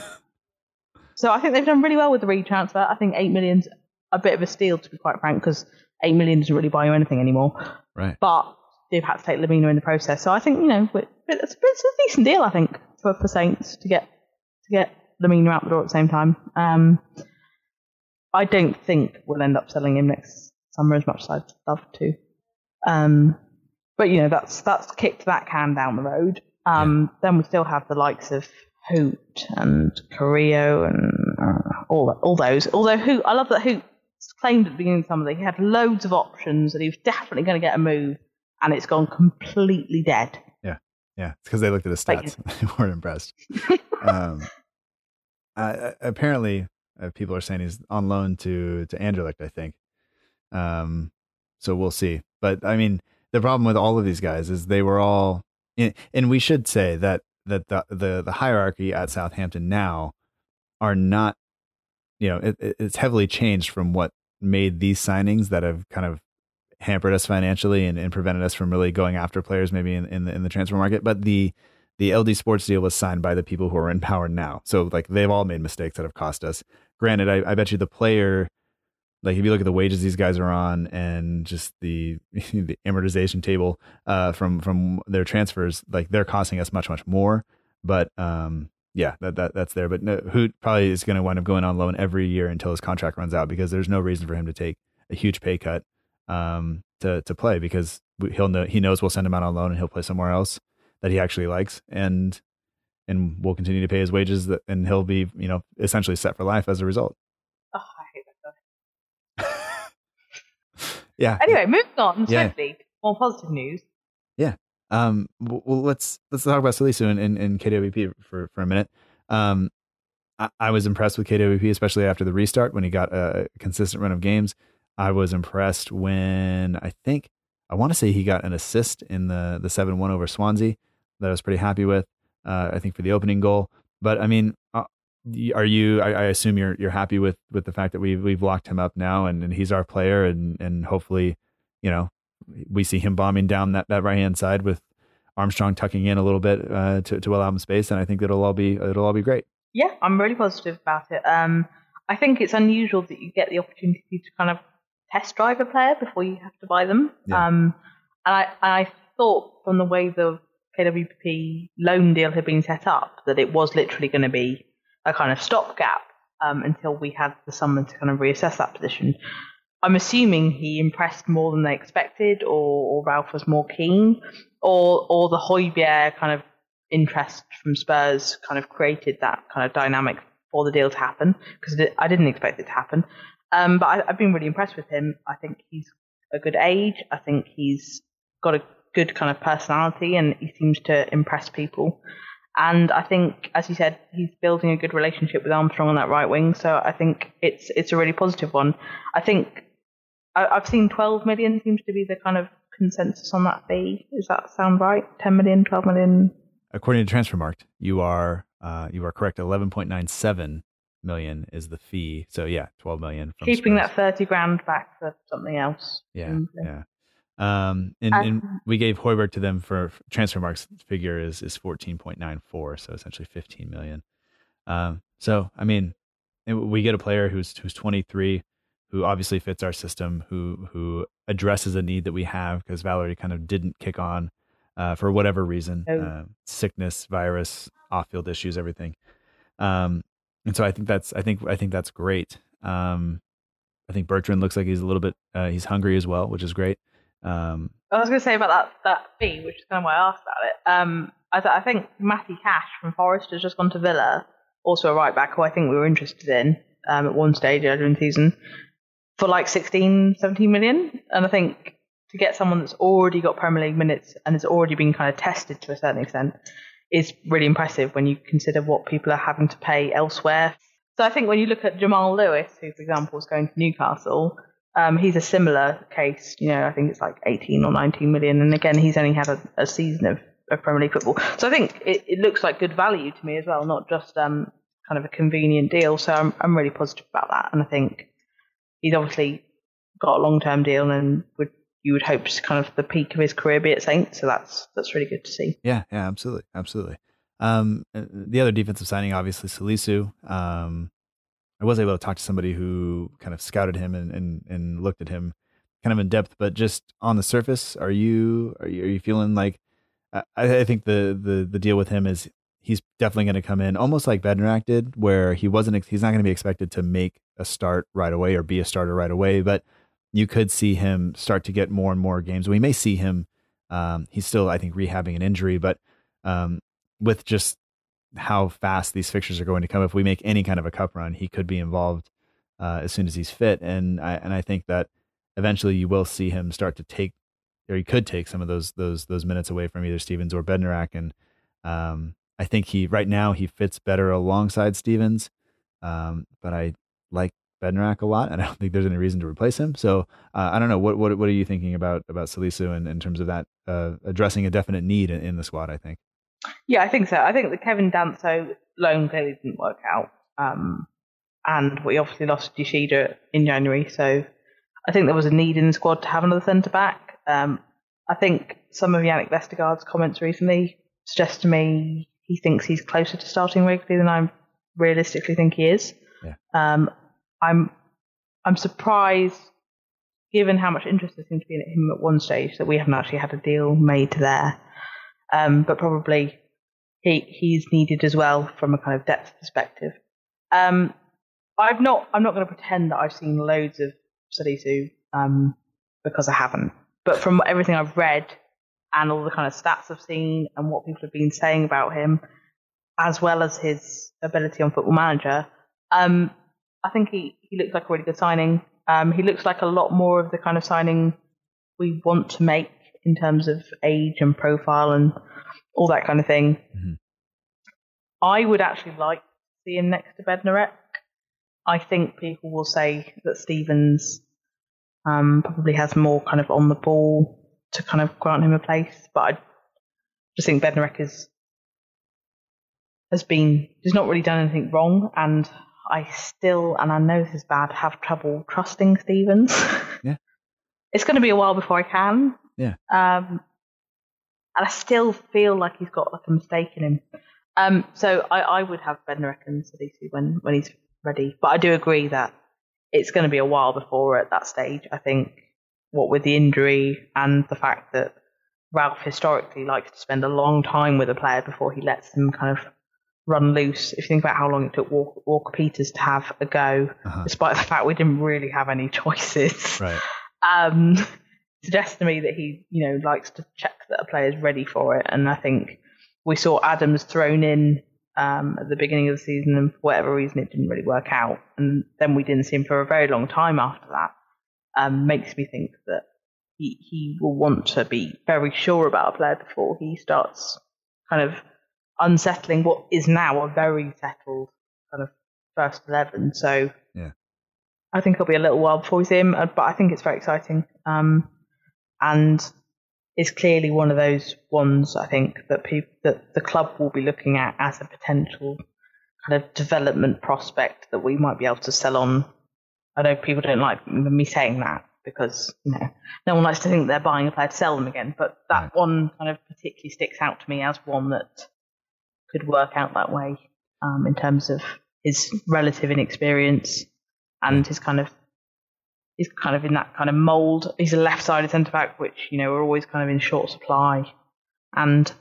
[laughs] so I think they've done really well with the re transfer. I think eight million's a bit of a steal, to be quite frank, because eight million doesn't really buy you anything anymore. Right. But they've had to take Lemina in the process, so I think you know it's, it's a decent deal. I think for, for Saints to get to get Lemina out the door at the same time. Um, I don't think we'll end up selling him next summer as much as I'd love to. Um, but you know that's that's kicked that can down the road. Um, Then we still have the likes of Hoedt and Carrillo and uh, all all those. Although Hoedt, I love that Hoedt claimed at the beginning of the summer that he had loads of options and he was definitely going to get a move, and it's gone completely dead. Yeah, yeah, it's because they looked at his Like- stats. [laughs] they weren't impressed. [laughs] um, uh, apparently, uh, people are saying he's on loan to to Anderlecht. I think. Um, so we'll see. But I mean, the problem with all of these guys is they were all, and and we should say that that the the, the hierarchy at Southampton now are not, you know, it, it- it's heavily changed from what made these signings that have kind of hampered us financially and, and prevented us from really going after players maybe in, in the in the transfer market. But the the LD Sports deal was signed by the people who are in power now. So like they've all made mistakes that have cost us. Granted, I, I bet you the player like if you look at the wages these guys are on and just the [laughs] the amortization table uh from from their transfers, like they're costing us much, much more. But um yeah, that, that that's there. But no, Hoedt probably is going to wind up going on loan every year until his contract runs out because there's no reason for him to take a huge pay cut um, to to play because he'll know he knows we'll send him out on loan and he'll play somewhere else that he actually likes and and we'll continue to pay his wages that, and he'll be you know essentially set for life as a result. Oh, I hate that guy. [laughs] Yeah. Anyway, moving on Yeah. swiftly. More positive news. Um. Well, let's let's talk about Salisu and, and KWP for for a minute. Um, I, I was impressed with KWP, especially after the restart when he got a consistent run of games. I was impressed when I think I want to say he got an assist in the the seven one over Swansea that I was pretty happy with. Uh, I think for the opening goal, but I mean, uh, are you? I, I assume you're you're happy with with the fact that we've we've locked him up now and, and he's our player and and hopefully, you know, we see him bombing down that, that right hand side with Armstrong tucking in a little bit uh, to to allow him space, and I think it'll all be it'll all be great. Yeah, I'm really positive about it. Um, I think it's unusual that you get the opportunity to kind of test drive a player before you have to buy them. Yeah. Um, and I, I thought from the way the KWP loan deal had been set up that it was literally going to be a kind of stopgap um, until we had the summer to kind of reassess that position. I'm assuming he impressed more than they expected, or, or Ralph was more keen, or or the Højbjerg kind of interest from Spurs kind of created that kind of dynamic for the deal to happen because I didn't expect it to happen. Um, but I, I've been really impressed with him. I think he's a good age. I think he's got a good kind of personality and he seems to impress people. And I think, as you said, he's building a good relationship with Armstrong on that right wing. So I think it's it's a really positive one. I think I, I've seen 12 million seems to be the kind of consensus on that fee. Does that sound right? 10 million, 12 million? According to Transfermarkt, you are uh, you are correct. Eleven point nine seven million is the fee. So yeah, twelve million. From Keeping Spurs. that 30 grand back for something else. Yeah, Mm, yeah. Um, and, Uh, and we gave Højbjerg to them for Transfermarkt's figure is is fourteen point nine four, so essentially fifteen million. Um, so I mean, we get a player who's who's twenty three, who obviously fits our system, who who addresses a need that we have because Valery kind of didn't kick on uh, for whatever reason, Oh. uh, sickness, virus, off field issues, everything. Um, and so I think that's I think I think that's great. Um, I think Bertrand looks like he's a little bit uh, he's hungry as well, which is great. Um, I was going to say about that that fee, which is kind of why I asked about it. Um, I, th- I think Matty Cash from Forest has just gone to Villa, also a right back who I think we were interested in um, at one stage earlier in the season for like 16, 17 million. And I think to get someone that's already got Premier League minutes and has already been kind of tested to a certain extent is really impressive when you consider what people are having to pay elsewhere. So I think when you look at Jamal Lewis, who for example is going to Newcastle, um, he's a similar case. You know, I think it's like 18 or 19 million, and again, he's only had a, a season of, of Premier League football. So I think it, it looks like good value to me as well, not just um, kind of a convenient deal. So I'm I'm really positive about that, and I think he's obviously got a long term deal, and would you would hope to kind of the peak of his career be at Saints. So that's that's really good to see. Yeah, yeah, absolutely, absolutely. Um, uh, the other defensive signing, obviously, Salisu. Um, I was able to talk to somebody who kind of scouted him and, and, and looked at him kind of in depth, but just on the surface, are you are you, are you feeling like? I, I think the the the deal with him is he's definitely going to come in almost like Bednarek did, where he wasn't he's not going to be expected to make a start right away or be a starter right away, but you could see him start to get more and more games. We may see him. Um, he's still, I think, rehabbing an injury, but um, with just how fast these fixtures are going to come, if we make any kind of a cup run, he could be involved uh, as soon as he's fit. And I and I think that eventually you will see him start to take, or he could take some of those those those minutes away from either Stevens or Bednarek. And um, I think he right now he fits better alongside Stevens, um, but I like Bednarek a lot, and I don't think there's any reason to replace him. So uh, I don't know what what what are you thinking about about Salisu in, in terms of that uh, addressing a definite need in, in the squad? I think. Yeah, I think so. I think the Kevin Danso loan clearly didn't work out. Um, and we obviously lost Yoshida in January, so I think there was a need in the squad to have another centre back. Um, I think some of Jannik Vestergaard's comments recently suggest to me he thinks he's closer to starting regularly than I realistically think he is. Yeah. Um, I'm I'm surprised, given how much interest there seemed to be in him at one stage, that we haven't actually had a deal made there. Um, but probably he he's needed as well from a kind of depth perspective. Um, I've not I'm not going to pretend that I've seen loads of Salisu um, because I haven't. But from everything I've read and all the kind of stats I've seen and what people have been saying about him, as well as his ability on Football Manager, um, I think he, he looks like a really good signing. Um, he looks like a lot more of the kind of signing we want to make in terms of age and profile and all that kind of thing. Mhm. I would actually like to see him next to Bednarek. I think people will say that Stevens um, probably has more kind of on the ball to kind of grant him a place, but I just think Bednarek is has been has not really done anything wrong, and I still, and I know this is bad, have trouble trusting Stevens. [laughs] Yeah. it's going to be a while before I can. Yeah. Um, and I still feel like he's got like a mistake in him. Um, so I, I would have and Salisu when when he's ready, but I do agree that it's going to be a while before we're at that stage. I think what with the injury and the fact that Ralph historically likes to spend a long time with a player before he lets them kind of run loose. If you think about how long it took Walker, Walker Peters to have a go, Uh-huh. despite the fact we didn't really have any choices, Right. [laughs] um, suggests to me that he, you know, likes to check that a player is ready for it. And I think we saw Adams thrown in um, at the beginning of the season, and for whatever reason, it didn't really work out. And then we didn't see him for a very long time after that. Um, makes me think that he he will want to be very sure about a player before he starts kind of unsettling what is now a very settled kind of first eleven. So Yeah. I think it'll be a little while before we see him, uh, but I think it's very exciting. Um, and is clearly one of those ones I think that people that the club will be looking at as a potential kind of development prospect that we might be able to sell on. I know people don't like me saying that because you know no one likes to think they're buying a player to sell them again. But that Right. one kind of particularly sticks out to me as one that could work out that way um, in terms of his relative inexperience and his kind of he's kind of in that kind of mould. He's a left-sided centre back, which you know are always kind of in short supply, and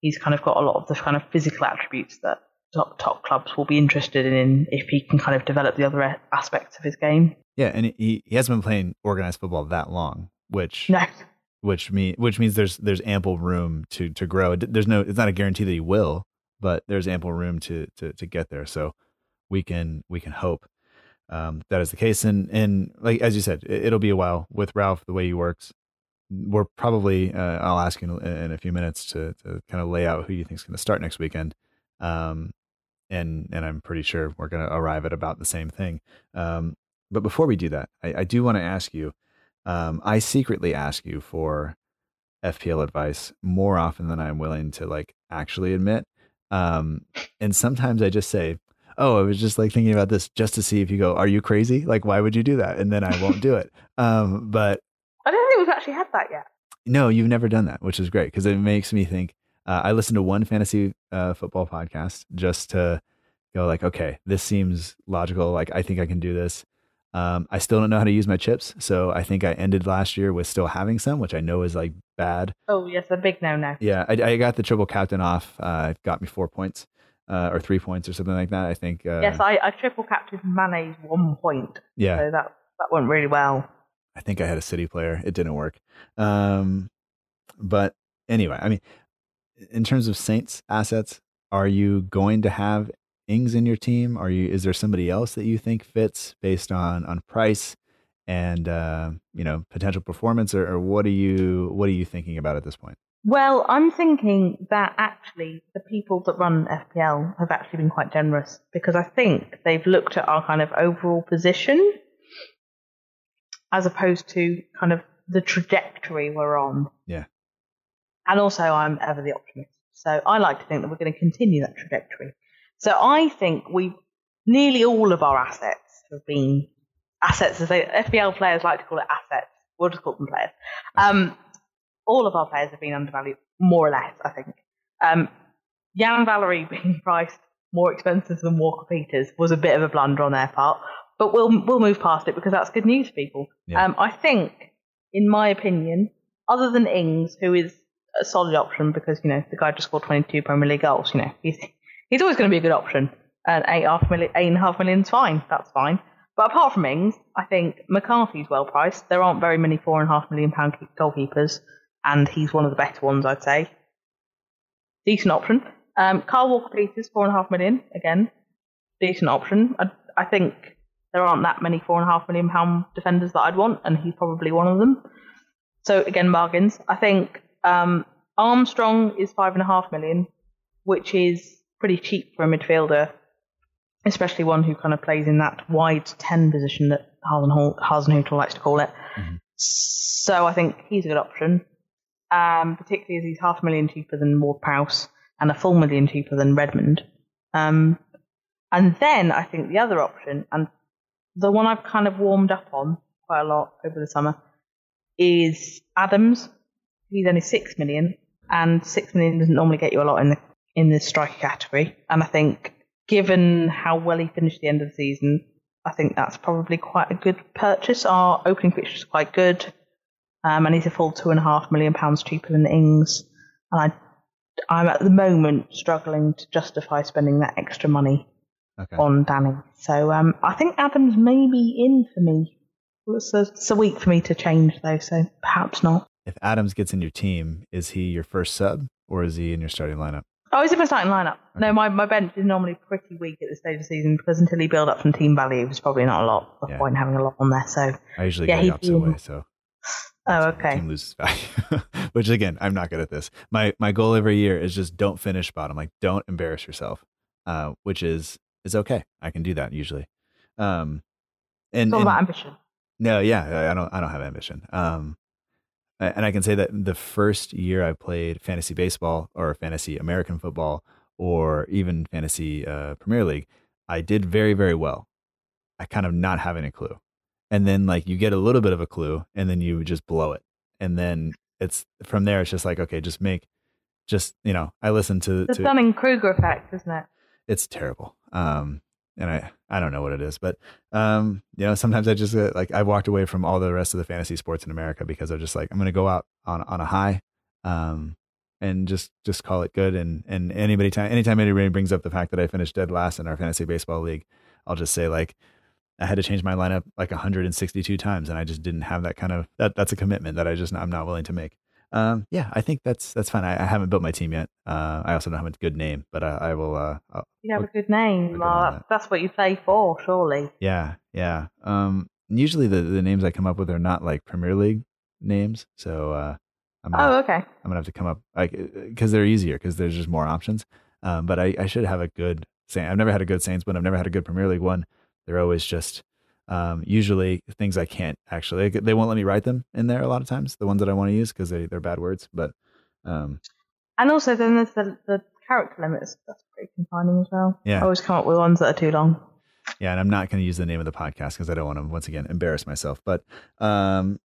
he's kind of got a lot of the kind of physical attributes that top, top clubs will be interested in if he can kind of develop the other aspects of his game. Yeah, and he he hasn't been playing organized football that long, which No, which mean which means there's there's ample room to to grow. There's no it's not a guarantee that he will, but there's ample room to to to get there. So we can we can hope um, that is the case. And and like as you said, it, it'll be a while with Ralph the way he works. We're probably uh, I'll ask you in, in a few minutes to to kind of lay out who you think is going to start next weekend. Um, and and I'm pretty sure we're going to arrive at about the same thing. Um, but before we do that, I, I do want to ask you. Um, I secretly ask you for FPL advice more often than I'm willing to like actually admit. Um, and sometimes I just say, "Oh, I was just like thinking about this just to see if you go, are you crazy? Like, why would you do that?" And then I won't do it. Um, but I don't think we've actually had that yet. no, you've never done that, which is great because it makes me think. Uh, I listened to one fantasy uh, football podcast just to go like, okay, this seems logical. Like, I think I can do this. Um, I still don't know how to use my chips, so I think I ended last year with still having some, which I know is like bad. Oh yes, a big no-no. Yeah, I, I got the triple captain off. Uh, it got me four points uh, or three points or something like that. I think. Uh, yes, I, I triple captured Mane's one point, yeah, so that that went really well. I think I had a city player. It didn't work. Um, but anyway, I mean, in terms of Saints assets, are you going to have Ings in your team? Are you? Is there somebody else that you think fits based on on price and uh, you know potential performance, or, or what are you what are you thinking about at this point? Well, I'm thinking that actually the people that run FPL have actually been quite generous because I think they've looked at our kind of overall position as opposed to kind of the trajectory we're on. Yeah. And also, I'm ever the optimist. So I like to think that we're going to continue that trajectory. So I think we nearly all of our assets have been assets, as they, FPL players like to call it assets. We'll just call them players. Um, all of our players have been undervalued, more or less, I think. Um, Yan Valery [laughs] being priced more expensive than Walker Peters was a bit of a blunder on their part, but we'll we'll move past it because that's good news, for people. Yeah. Um, I think, in my opinion, other than Ings, who is a solid option because you know the guy just scored 22 Premier League goals, you know he's he's always going to be a good option. And eight half million, eight and a half million's fine. That's fine. But apart from Ings, I think McCarthy's well priced. There aren't very many four and a half million pound goalkeepers, and he's one of the better ones, I'd say. Decent option. Um, Carl Walker Peters, four and a half million, again, decent option. I, I think there aren't that many four and a half million pound defenders that I'd want, and he's probably one of them. So again, bargains. I think um, Armstrong is five and a half million, which is pretty cheap for a midfielder, especially one who kind of plays in that wide ten position that Hasenhut Hasenhüttl likes to call it. So I think he's a good option, um, particularly as he's half a million cheaper than Ward Prowse and a full million cheaper than Redmond. Um, and then I think the other option, and the one I've kind of warmed up on quite a lot over the summer, is Adams. He's only six million, and six million doesn't normally get you a lot in the in the striker category. And I think, given how well he finished the end of the season, I think that's probably quite a good purchase. Our opening fixture is quite good, um, and he's a full two and a half million pounds cheaper than Ings. And I, I'm at the moment struggling to justify spending that extra money Okay. on Danny. So um, I think Adams may be in for me. It's a, it's a week for me to change though, so perhaps not. If Adams gets in your team, is he your first sub or is he in your starting lineup? Oh, he's in my starting lineup. No, my, my bench is normally pretty weak at this stage of the season because until he build up some team value, there's probably not a lot of Yeah. point having a lot on there. So, I usually Yeah, go the opposite way, so oh, the okay. team loses [laughs] value. Which again, I'm not good at this. My my goal every year is just don't finish bottom. Like don't embarrass yourself. Uh, which is is okay. I can do that usually. Um, and, It's all and- about ambition. no, yeah, I- I don't I don't have ambition. Um, and I can say that the first year I played fantasy baseball or fantasy American football or even fantasy uh, Premier League, I did very very well. I kind of not having a clue. and then like you get a little bit of a clue and then you just blow it and then it's from there it's just like okay just make just you know i listen to, The to Dunning Kruger effect, isn't it? it's terrible um and i i don't know what it is but um you know sometimes i just uh, like i walked away from all the rest of the fantasy sports in america because i'm just like i'm gonna go out on on a high um and just just call it good and and anybody time anytime anybody brings up the fact that i finished dead last in our fantasy baseball league i'll just say like I had to change my lineup like 162 times, and I just didn't have that kind of that. That's a commitment that I just I'm not willing to make. Um, yeah, I think that's that's fine. I, I haven't built my team yet. Uh, I also don't have a good name, but I, I will. Uh, I'll- You have I'll- a good name. on that's, what you play for, surely. yeah, yeah. Um, usually the the names I come up with are not like Premier League names, so uh, I'm Oh, gonna, okay. I'm gonna have to come up like because they're easier because there's just more options. Um, but I, I should have a good Saint. I've never had a good Saints one. I've never had a good Premier League one. They're always just um, usually things I can't actually. They won't let me write them in there a lot of times. The ones that I want to use because they they're bad words. But um, And also, then there's the, the character limits. That's pretty confining as well. Yeah. I always come up with ones that are too long. yeah, and I'm not going to use the name of the podcast because I don't want to once again embarrass myself. But um,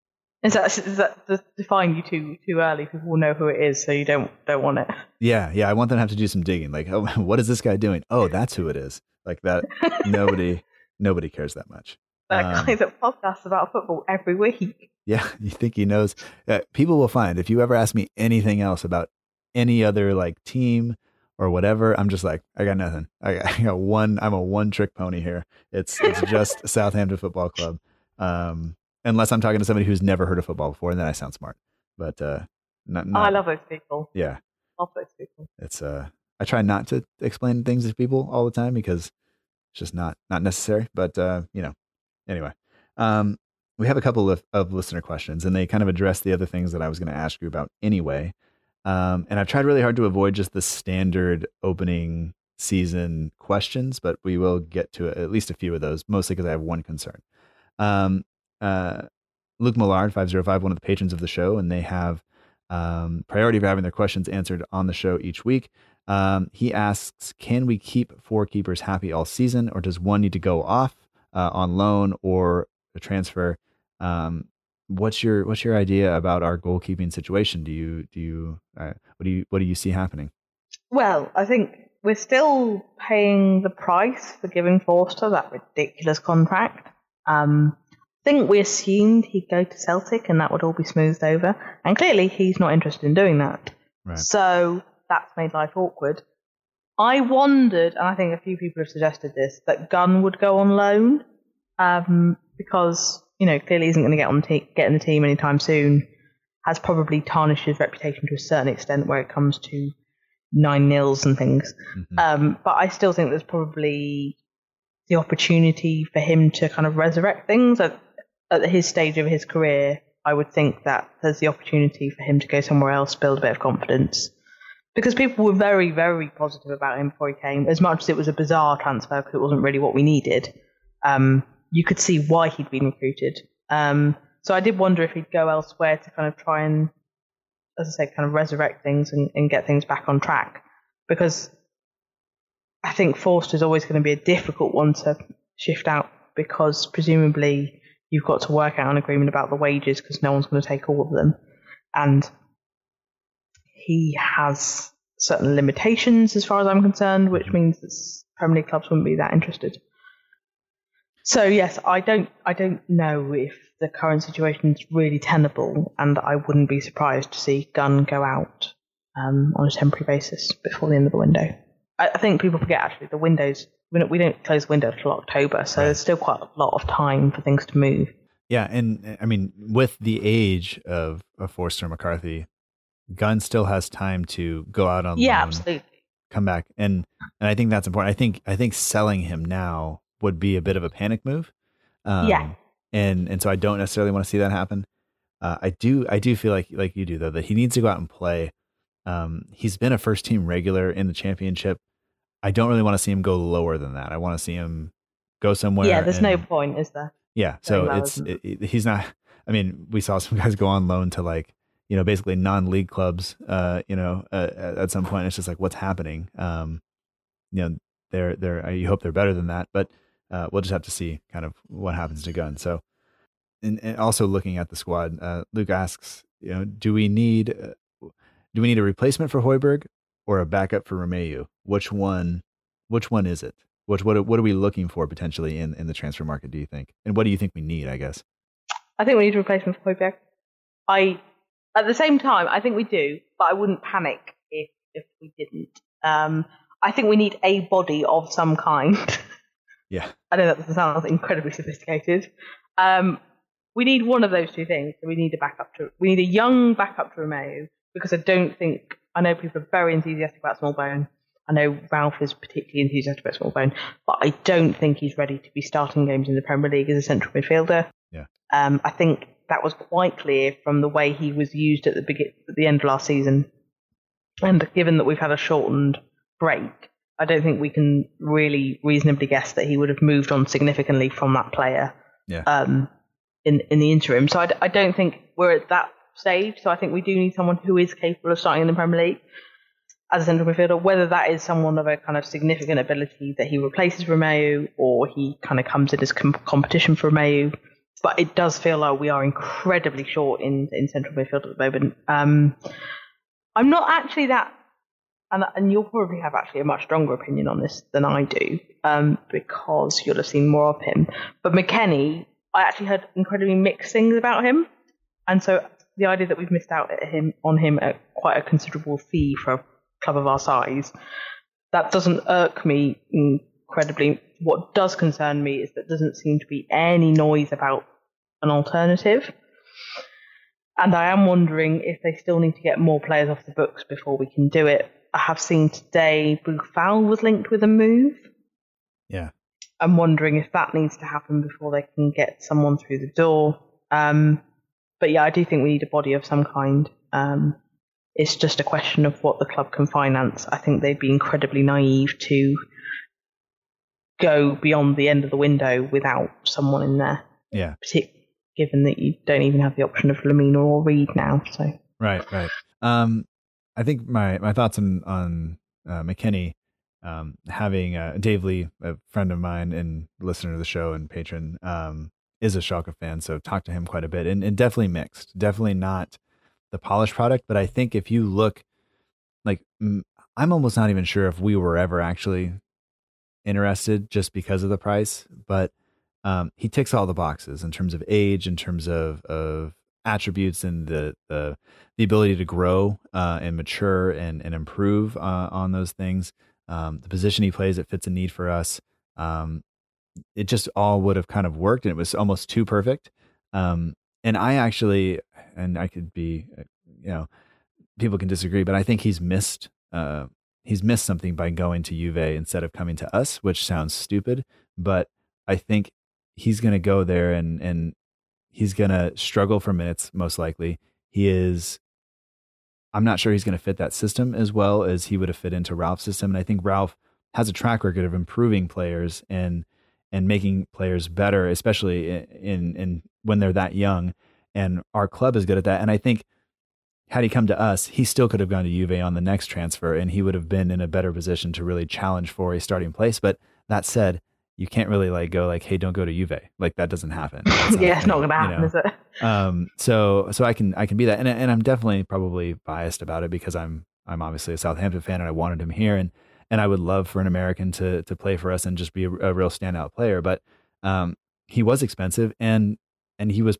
Is that is that to define you too too early? People will know who it is, so you don't don't want it. Yeah, yeah. I want them to have to do some digging. Like, oh, [laughs] what is this guy doing? Oh, that's who it is. Like that. nobody, [laughs] nobody cares that much. That Um, guy [laughs] that podcasts about football every week. Yeah, [laughs] you think he knows? Uh, people will find if you ever ask me anything else about any other like team or whatever, I'm just like, I got nothing. I, [laughs] I got one. I'm a one trick pony here. It's it's just Southampton Football Club. Um, unless I'm talking to somebody who's never heard of football before, and then I sound smart. But uh, not, not I love those people. yeah. Love those people. it's uh i try not to explain things to people all the time because it's just not not necessary but uh you know anyway um we have a couple of, of listener questions and they kind of address the other things that i was going to ask you about anyway. Um and i've tried really hard to avoid just the standard opening season questions but we will get to at least a few of those mostly because i have one concern. Um uh luke millard 505 one of the patrons of the show and they have um, priority for having their questions answered on the show each week. Um, he asks, can we keep four keepers happy all season, or does one need to go off uh, on loan or a transfer? Um, what's your what's your idea about our goalkeeping situation? Do you do you uh, what do you what do you see happening? Well, I think we're still paying the price for giving Forster that ridiculous contract. Um, I think we assumed he'd go to Celtic and that would all be smoothed over, and clearly he's not interested in doing that. Right. So that's made life awkward. I wondered, and I think a few people have suggested this, that Gunn would go on loan um, because you know clearly isn't going to get on the te- get in the team anytime soon. Has probably tarnished his reputation to a certain extent where it comes to nine nils and things. Mhm. Um, but I still think there's probably the opportunity for him to kind of resurrect things at, at his stage of his career. I would think that there's the opportunity for him to go somewhere else, build a bit of confidence. Because people were very, very positive about him before he came. As much as it was a bizarre transfer because it wasn't really what we needed, um, you could see why he'd been recruited. Um, so I did wonder if he'd go elsewhere to kind of try and, as I say, kind of resurrect things and, and get things back on track. Because I think Forster is always going to be a difficult one to shift out because presumably you've got to work out an agreement about the wages because no one's going to take all of them. And he has certain limitations as far as I'm concerned, which means that Premier League clubs wouldn't be that interested. So yes, I don't I don't know if the current situation is really tenable, and I wouldn't be surprised to see Gunn go out um, on a temporary basis before the end of the window. I, I think people forget actually the windows. We don't, we don't close the window until October, so there's still quite a lot of time for things to move. Yeah, and I mean, with the age of, of Forster McCarthy, Gunn still has time to go out on yeah, loan, absolutely. come back, and and I think that's important. I think I think selling him now would be a bit of a panic move. Um, Yeah. and and so I don't necessarily want to see that happen. Uh, I do I do feel like like you do though that he needs to go out and play. Um, he's been a first team regular in the championship. I don't really want to see him go lower than that. I want to see him go somewhere. yeah, there's no point, is there? yeah, so it's it, it- he's not. [laughs] I mean, we saw some guys go on loan to like you know basically non-league clubs. Uh, you know, uh, at at some point it's just like what's happening. Um, you know, they're they're. I hope they're better than that, but uh, we'll just have to see kind of what happens to Gunn. So, and, and also looking at the squad, uh, Luke asks, you know, do we need uh, do we need a replacement for Højbjerg or a backup for Romeu? Which one? Which one is it? What what what are we looking for potentially in in the transfer market? Do you think? And what do you think we need? I guess. I think we need a replacement for Højbjerg. I, at the same time, I think we do, but I wouldn't panic if if we didn't. Um, I think we need a body of some kind. [laughs] Yeah. I know that sounds incredibly sophisticated. Um, we need one of those two things. We need a backup to. We need a young backup to Romeu because I don't think I know people are very enthusiastic about Smallbone. I know Ralph is particularly enthusiastic about Smallbone, but I don't think he's ready to be starting games in the Premier League as a central midfielder. Yeah. Um, I think that was quite clear from the way he was used at the begin- at the end of last season, and given that we've had a shortened break, I don't think we can really reasonably guess that he would have moved on significantly from that player. Yeah. Um, in in the interim, so I, d- I don't think we're at that stage. So I think we do need someone who is capable of starting in the Premier League as a central midfielder. Whether that is someone of a kind of significant ability that he replaces Romeu, or he kind of comes in as com- competition for Romeu. But it does feel like we are incredibly short in in central midfield at the moment. Um, I'm not actually that and, and you'll probably have actually a much stronger opinion on this than I do, um, because you'll have seen more of him. But McKennie, I actually heard incredibly mixed things about him, and so the idea that we've missed out at him on him at quite a considerable fee for a club of our size, that doesn't irk me incredibly. What does concern me is that there doesn't seem to be any noise about an alternative. And I am wondering if they still need to get more players off the books before we can do it. I have seen today Boufal was linked with a move. Yeah. I'm wondering if that needs to happen before they can get someone through the door. Um, but yeah, I do think we need a body of some kind. Um, it's just a question of what the club can finance. I think they'd be incredibly naive to go beyond the end of the window without someone in there. Yeah. Partic- given that you don't even have the option of Lemina or Reed now. So Right. Right. Um, I think my my thoughts on on uh, McKennie, um, having uh, Dave Lee, a friend of mine and listener to the show and patron, um, is a Schalke fan, so talked to him quite a bit, and, and definitely mixed, definitely not the polished product. But I think if you look, like I'm almost not even sure if we were ever actually interested just because of the price, but um, he ticks all the boxes in terms of age, in terms of of attributes, and the the the ability to grow uh, and mature and and improve uh, on those things. Um, the position he plays, it fits a need for us. Um, it just all would have kind of worked, and it was almost too perfect. Um, and I actually, and I could be, uh, you know, people can disagree, but I think he's missed. Uh, he's missed something by going to Juve instead of coming to us, which sounds stupid, but I think he's going to go there and and he's going to struggle for minutes most likely. He is I'm not sure he's going to fit that system as well as he would have fit into Ralph's system and I think Ralph has a track record of improving players and and making players better especially in in, in when they're that young and our club is good at that and I think had he come to us, he still could have gone to Juve on the next transfer and he would have been in a better position to really challenge for a starting place. But that said, you can't really like go like, hey, don't go to Juve. Like that doesn't happen. [laughs] yeah, it's not going to happen, you know? is it? [laughs] Um, so so I can I can be that, and and I'm definitely probably biased about it because I'm I'm obviously a Southampton fan and I wanted him here, and and I would love for an American to to play for us and just be a, a real standout player. But um, he was expensive, and and he was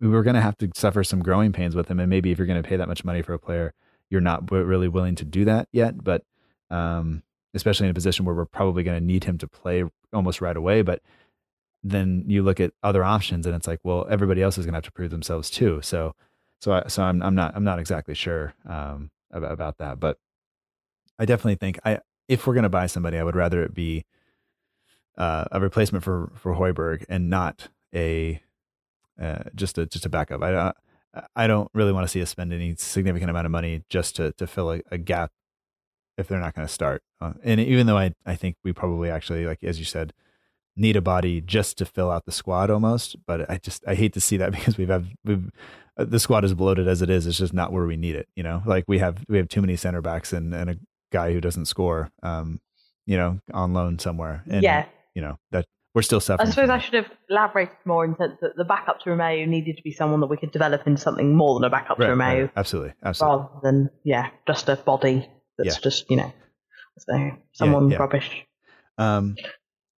were going to have to suffer some growing pains with him, and maybe if you're going to pay that much money for a player, you're not really willing to do that yet. But um, especially in a position where we're probably going to need him to play almost right away, but then you look at other options and it's like, well, everybody else is going to have to prove themselves too. So, so, I, so I'm, I'm not, I'm not exactly sure, um, about, about that, but I definitely think I, if we're going to buy somebody, I would rather it be, uh, a replacement for, for Højbjerg and not a, uh, just to just a backup. I, uh, I don't really want to see us spend any significant amount of money just to, to fill a, a gap if they're not going to start. Uh, and even though I, I think we probably actually, like, as you said, need a body just to fill out the squad almost. But I just I hate to see that [laughs] because we've have we've uh, the squad is bloated as it is. It's just not where we need it. You know, like we have we have too many center backs and and a guy who doesn't score. Um, you know, on loan somewhere. And, Yeah. You know that we're still suffering. I suppose I should have elaborated more in the sense that the backup to Romeu needed to be someone that we could develop into something more than a backup Right, to right, absolutely, absolutely. rather than yeah, just a body that's Yeah. just you know, so someone yeah. rubbish Um,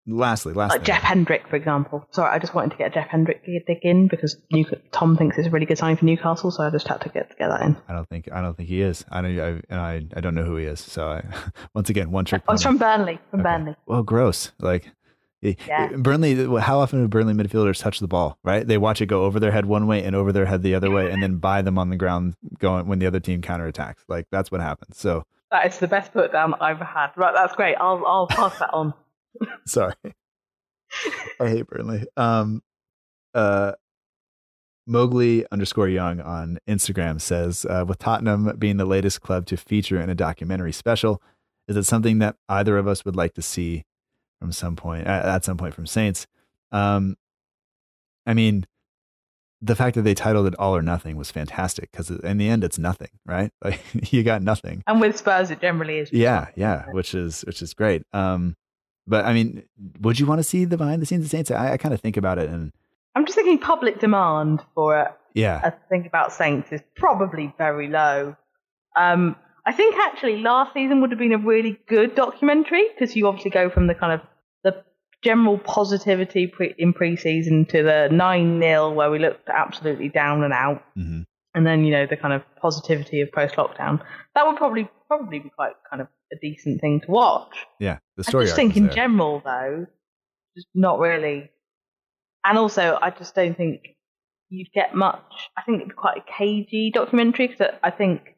lastly, last like. Jeff Hendrick, for example. Sorry, I just wanted to get a Jeff Hendrick dig in because New- Tom thinks it's a really good sign for Newcastle, so I just had to get to get that in. I don't think I don't think he is. I don't. I, and I I don't know who he is. So I, [laughs] once again, one trick. Oh, it's pony. from Burnley. From Okay. Burnley. Well, gross. Like Yeah. Burnley. How often do Burnley midfielders touch the ball? Right? They watch it go over their head one way and over their head the other way, and then buy them on the ground going when the other team counterattacks. Like that's what happens. So That is the best put down I've ever had. Right, that's great. I'll I'll pass that on. [laughs] sorry. I hate Burnley. Um, uh, Mowgli underscore Young on Instagram says, uh, with Tottenham being the latest club to feature in a documentary special, is it something that either of us would like to see from some point at, at some point from Saints? Um, I mean, the fact that they titled it All or Nothing was fantastic because in the end, it's nothing, right? [laughs] Like you got nothing. And with Spurs, it generally is. Yeah, yeah, which is which is great. Um, but I mean, would you want to see the behind the scenes of Saints? I, I kind of think about it, and I'm just thinking public demand for a, yeah, a thing about Saints is probably very low. Um, I think actually last season would have been a really good documentary because you obviously go from the kind of the general positivity pre- in pre-season to the 9-0 where we looked absolutely down and out hmm and then you know the kind of positivity of post-lockdown that would probably probably be quite kind of a decent thing to watch yeah. The story I just think in there. general, though, just not really. And also, I just don't think you'd get much. I think it'd be quite a cagey documentary because I think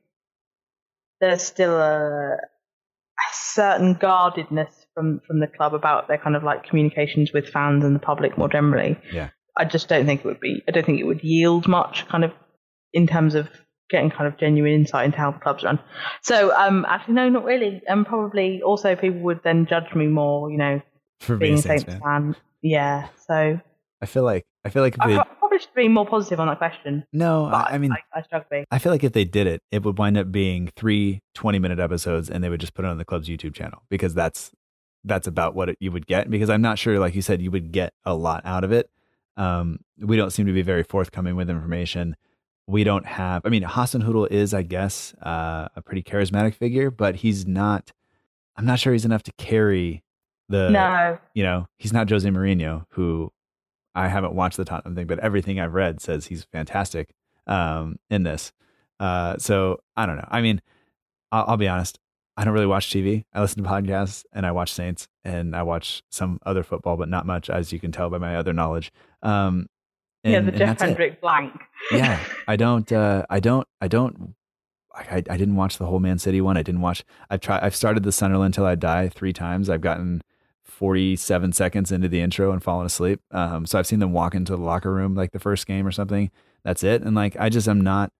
there's still a, a certain guardedness from from the club about their kind of like communications with fans and the public more generally. Yeah. I just don't think it would be. I don't think it would yield much, kind of, in terms of getting kind of genuine insight into how the clubs run. So, um, actually, no, not really. And probably also people would then judge me more, you know, for being a Saints fan. fan. Yeah. So I feel like I feel like if I probably should be more positive on that question. no, I, I mean. I, I struggle. I feel like if they did it, it would wind up being three 20 minute episodes and they would just put it on the club's YouTube channel because that's that's about what it, you would get because I'm not sure like you said you would get a lot out of it. Um, we don't seem to be very forthcoming with information. We don't have I mean Hasenhüttl is I guess uh, a pretty charismatic figure, but he's not I'm not sure he's enough to carry the no. you know, he's not Jose Mourinho, who I haven't watched the Tottenham thing, but everything I've read says he's fantastic um, in this. Uh, so I don't know. I mean, I'll, I'll be honest. I don't really watch TV. I listen to podcasts and I watch Saints and I watch some other football, but not much, as you can tell by my other knowledge. Um, and, yeah, the Jeff that's it. Hendrick blank. Yeah, I [laughs] don't. Uh, I don't. I don't. I, I didn't watch the whole Man City one. I didn't watch. I've tried. I've started the Sunderland till I die three times. I've gotten forty-seven seconds into the intro and fallen asleep. Um, so I've seen them walk into the locker room like the first game or something. That's it. And like I just am not.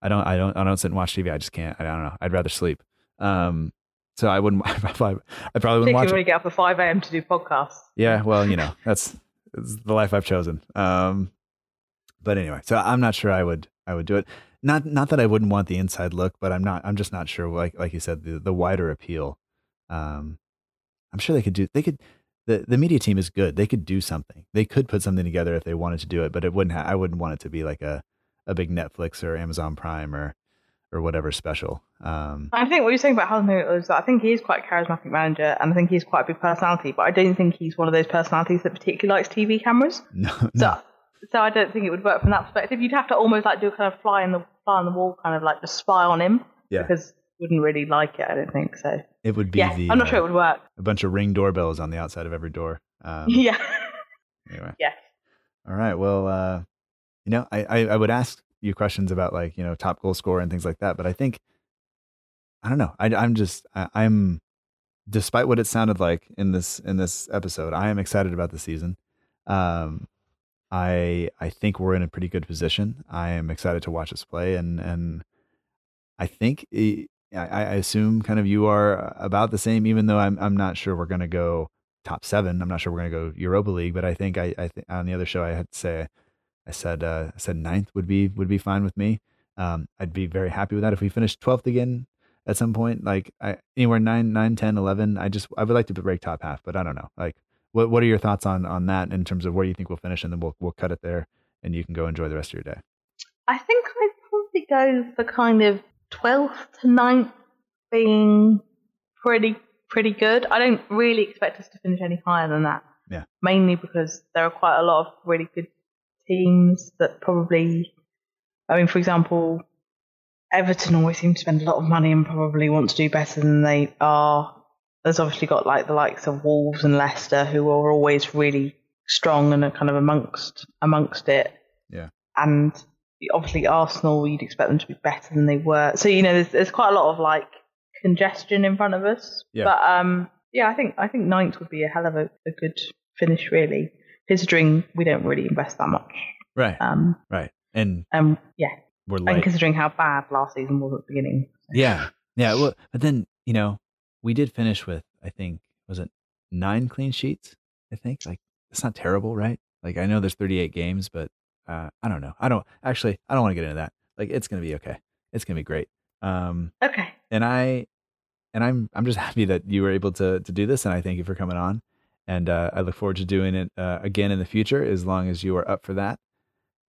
I don't. I don't. I don't sit and watch TV. I just can't. I don't know. I'd rather sleep. Um, so I wouldn't. [laughs] I probably, I probably wouldn't watch Particularly it. when you get up at 5 a.m. to do podcasts. Yeah, well, you know, that's, that's the life I've chosen. Um, but anyway, so I'm not sure I would I would do it. Not not that I wouldn't want the inside look, but I'm not. I'm just not sure. Like like you said, the the wider appeal. Um, I'm sure they could do. They could. The the media team is good. They could do something. They could put something together if they wanted to do it. But it wouldn't. Ha- I wouldn't want it to be like a a big Netflix or Amazon Prime or or whatever special. Um, I think what you're saying about Hudson is that I think he is quite a charismatic manager and I think he's quite a big personality, but I don't think he's one of those personalities that particularly likes TV cameras. [laughs] no, So, no. so I don't think it would work from that perspective. You'd have to almost like do a kind of fly in the fly on the wall, kind of like just spy on him, Yeah. because wouldn't really like it. I don't think so. it would be yeah, the I'm not uh, sure it would work. a bunch of ring doorbells on the outside of every door. Um, [laughs] yeah, anyway. yeah. All right. Well, uh, you know, I, I, I would ask you questions about like, you know, top goal scorer and things like that, but I think, I don't know. I, I'm just, I, I'm, despite what it sounded like in this, in this episode, I am excited about the season. Um, I, I think we're in a pretty good position. I am excited to watch us play and, and I think, eh, I, I assume kind of you are about the same, even though I'm, I'm not sure we're going to go top seven. I'm not sure we're going to go Europa League, but I think I, I think on the other show I had to say, I said, uh, I said ninth would be would be fine with me. Um, I'd be very happy with that if we finished twelfth again at some point, like I, anywhere nine, nine, 10, 11. I just I would like to break top half, but I don't know. Like what what are your thoughts on on that in terms of where you think we'll finish, and then we'll we'll cut it there, and you can go enjoy the rest of your day. I think I'd probably go for kind of 12th to 9th being pretty pretty good. I don't really expect us to finish any higher than that. Yeah. Mainly because there are quite a lot of really good teams that probably, I mean, for example, Everton always seem to spend a lot of money and probably want to do better than they are. There's obviously got like the likes of Wolves and Leicester who are always really strong and are kind of amongst amongst it. Yeah. And obviously Arsenal, you'd expect them to be better than they were. So you know, there's there's quite a lot of like congestion in front of us. Yeah. But um, yeah, I think I think ninth would be a hell of a, a good finish, really, considering we don't really invest that much. Right. Um, right. And um, yeah, we're and considering how bad last season was at the beginning. yeah, yeah. Well, but then you know, we did finish with I think was it nine clean sheets. I think like it's not terrible, right? Like I know there's 38 games, but uh, I don't know. I don't actually. I don't want to get into that. Like it's gonna be okay. It's gonna be great. Um, Okay. and I and I'm I'm just [laughs] happy that you were able to to do this, and I thank you for coming on. And uh, I look forward to doing it uh, again in the future, as long as you are up for that.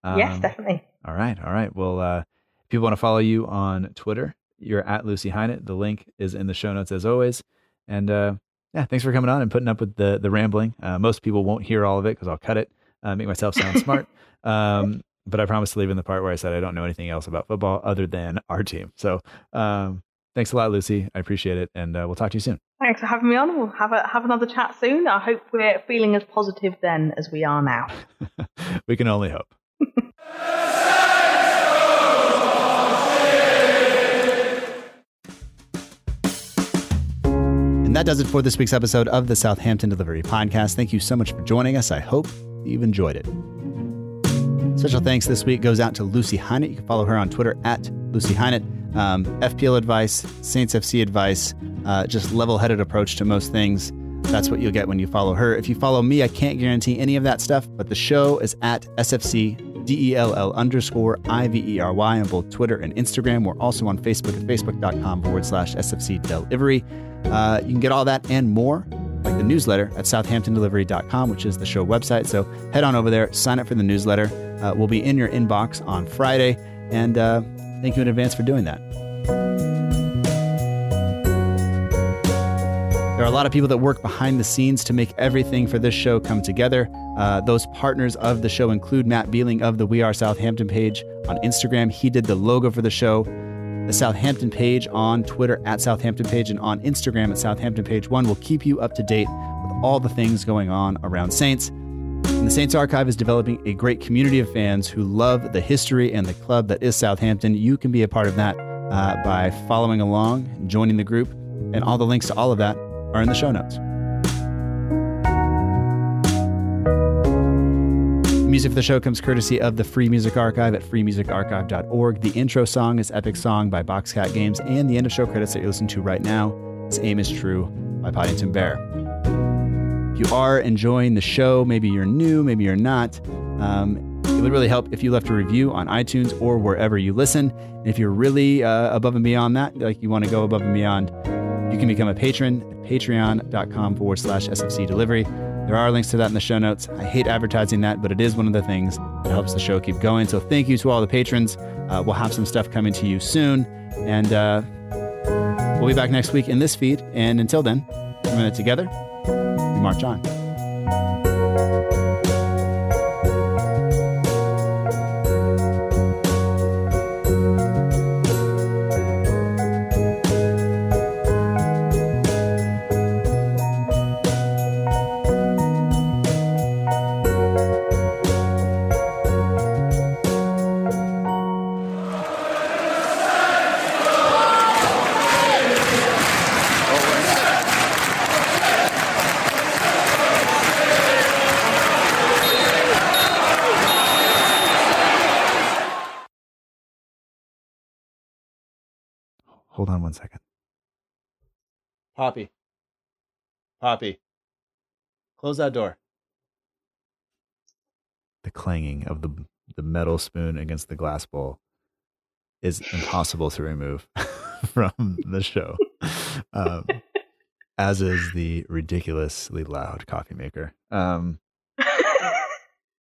yes, Um, definitely. All right, all right. Well, uh, if people want to follow you on Twitter, you're at Lucy Hynett. The link is in the show notes as always. And uh, yeah, thanks for coming on and putting up with the the rambling. Uh, most people won't hear all of it because I'll cut it, uh, make myself sound smart. [laughs] Um, but I promise to leave in the part where I said I don't know anything else about football other than our team. So um, thanks a lot, Lucy. I appreciate it, and uh, we'll talk to you soon. Thanks for having me on. We'll have a have another chat soon. I hope we're feeling as positive then as we are now. [laughs] we can only hope. [laughs] And that does it for this week's episode of the Southampton Delivery Podcast. Thank you so much for joining us. I hope you've enjoyed it. Special thanks this week goes out to Lucy Hynett. You can follow her on Twitter at Lucy Hynett. Um, FPL advice, Saints FC advice, uh, just level headed approach to most things. That's what you'll get when you follow her. If you follow me, I can't guarantee any of that stuff, but the show is at SFC D-E-L-L underscore I-V-E-R-Y on both Twitter and Instagram. We're also on Facebook at facebook.com forward slash SFC Delivery. Uh, you can get all that and more, like the newsletter at southamptondelivery.com, which is the show website. So head on over there, sign up for the newsletter. Uh, we'll be in your inbox on Friday. And uh, thank you in advance for doing that. There are a lot of people that work behind the scenes to make everything for this show come together. Uh, those partners of the show include Matt Beeling of the We Are Southampton page on Instagram. He did the logo for the show. The Southampton page on Twitter at Southampton page and on Instagram at Southampton page one will keep you up to date with all the things going on around Saints. And the Saints Archive is developing a great community of fans who love the history and the club that is Southampton. You can be a part of that uh, by following along, joining the group, and all the links to all of that are in the show notes. Music for the show comes courtesy of the Free Music Archive at freemusicarchive.org. The intro song is Epic Song by Boxcat Games, and the end of show credits that you listen to right now is Aim is True by Podington Bear. You are enjoying the show, maybe you're new, maybe you're not, um, it would really help if you left a review on iTunes or wherever you listen. And if you're really uh, above and beyond that, like you want to go above and beyond, you can become a patron at patreon.com forward slash SFC delivery. There are links to that in the show notes. I hate advertising that, but it is one of the things that helps the show keep going. So thank you to all the patrons. Uh, we'll have some stuff coming to you soon. And uh, we'll be back next week in this feed. And until then, we're in it together. March on one second. Poppy. Poppy. Close that door. The clanging of the the metal spoon against the glass bowl is impossible to remove [laughs] from the show. Um, as is the ridiculously loud coffee maker. Um,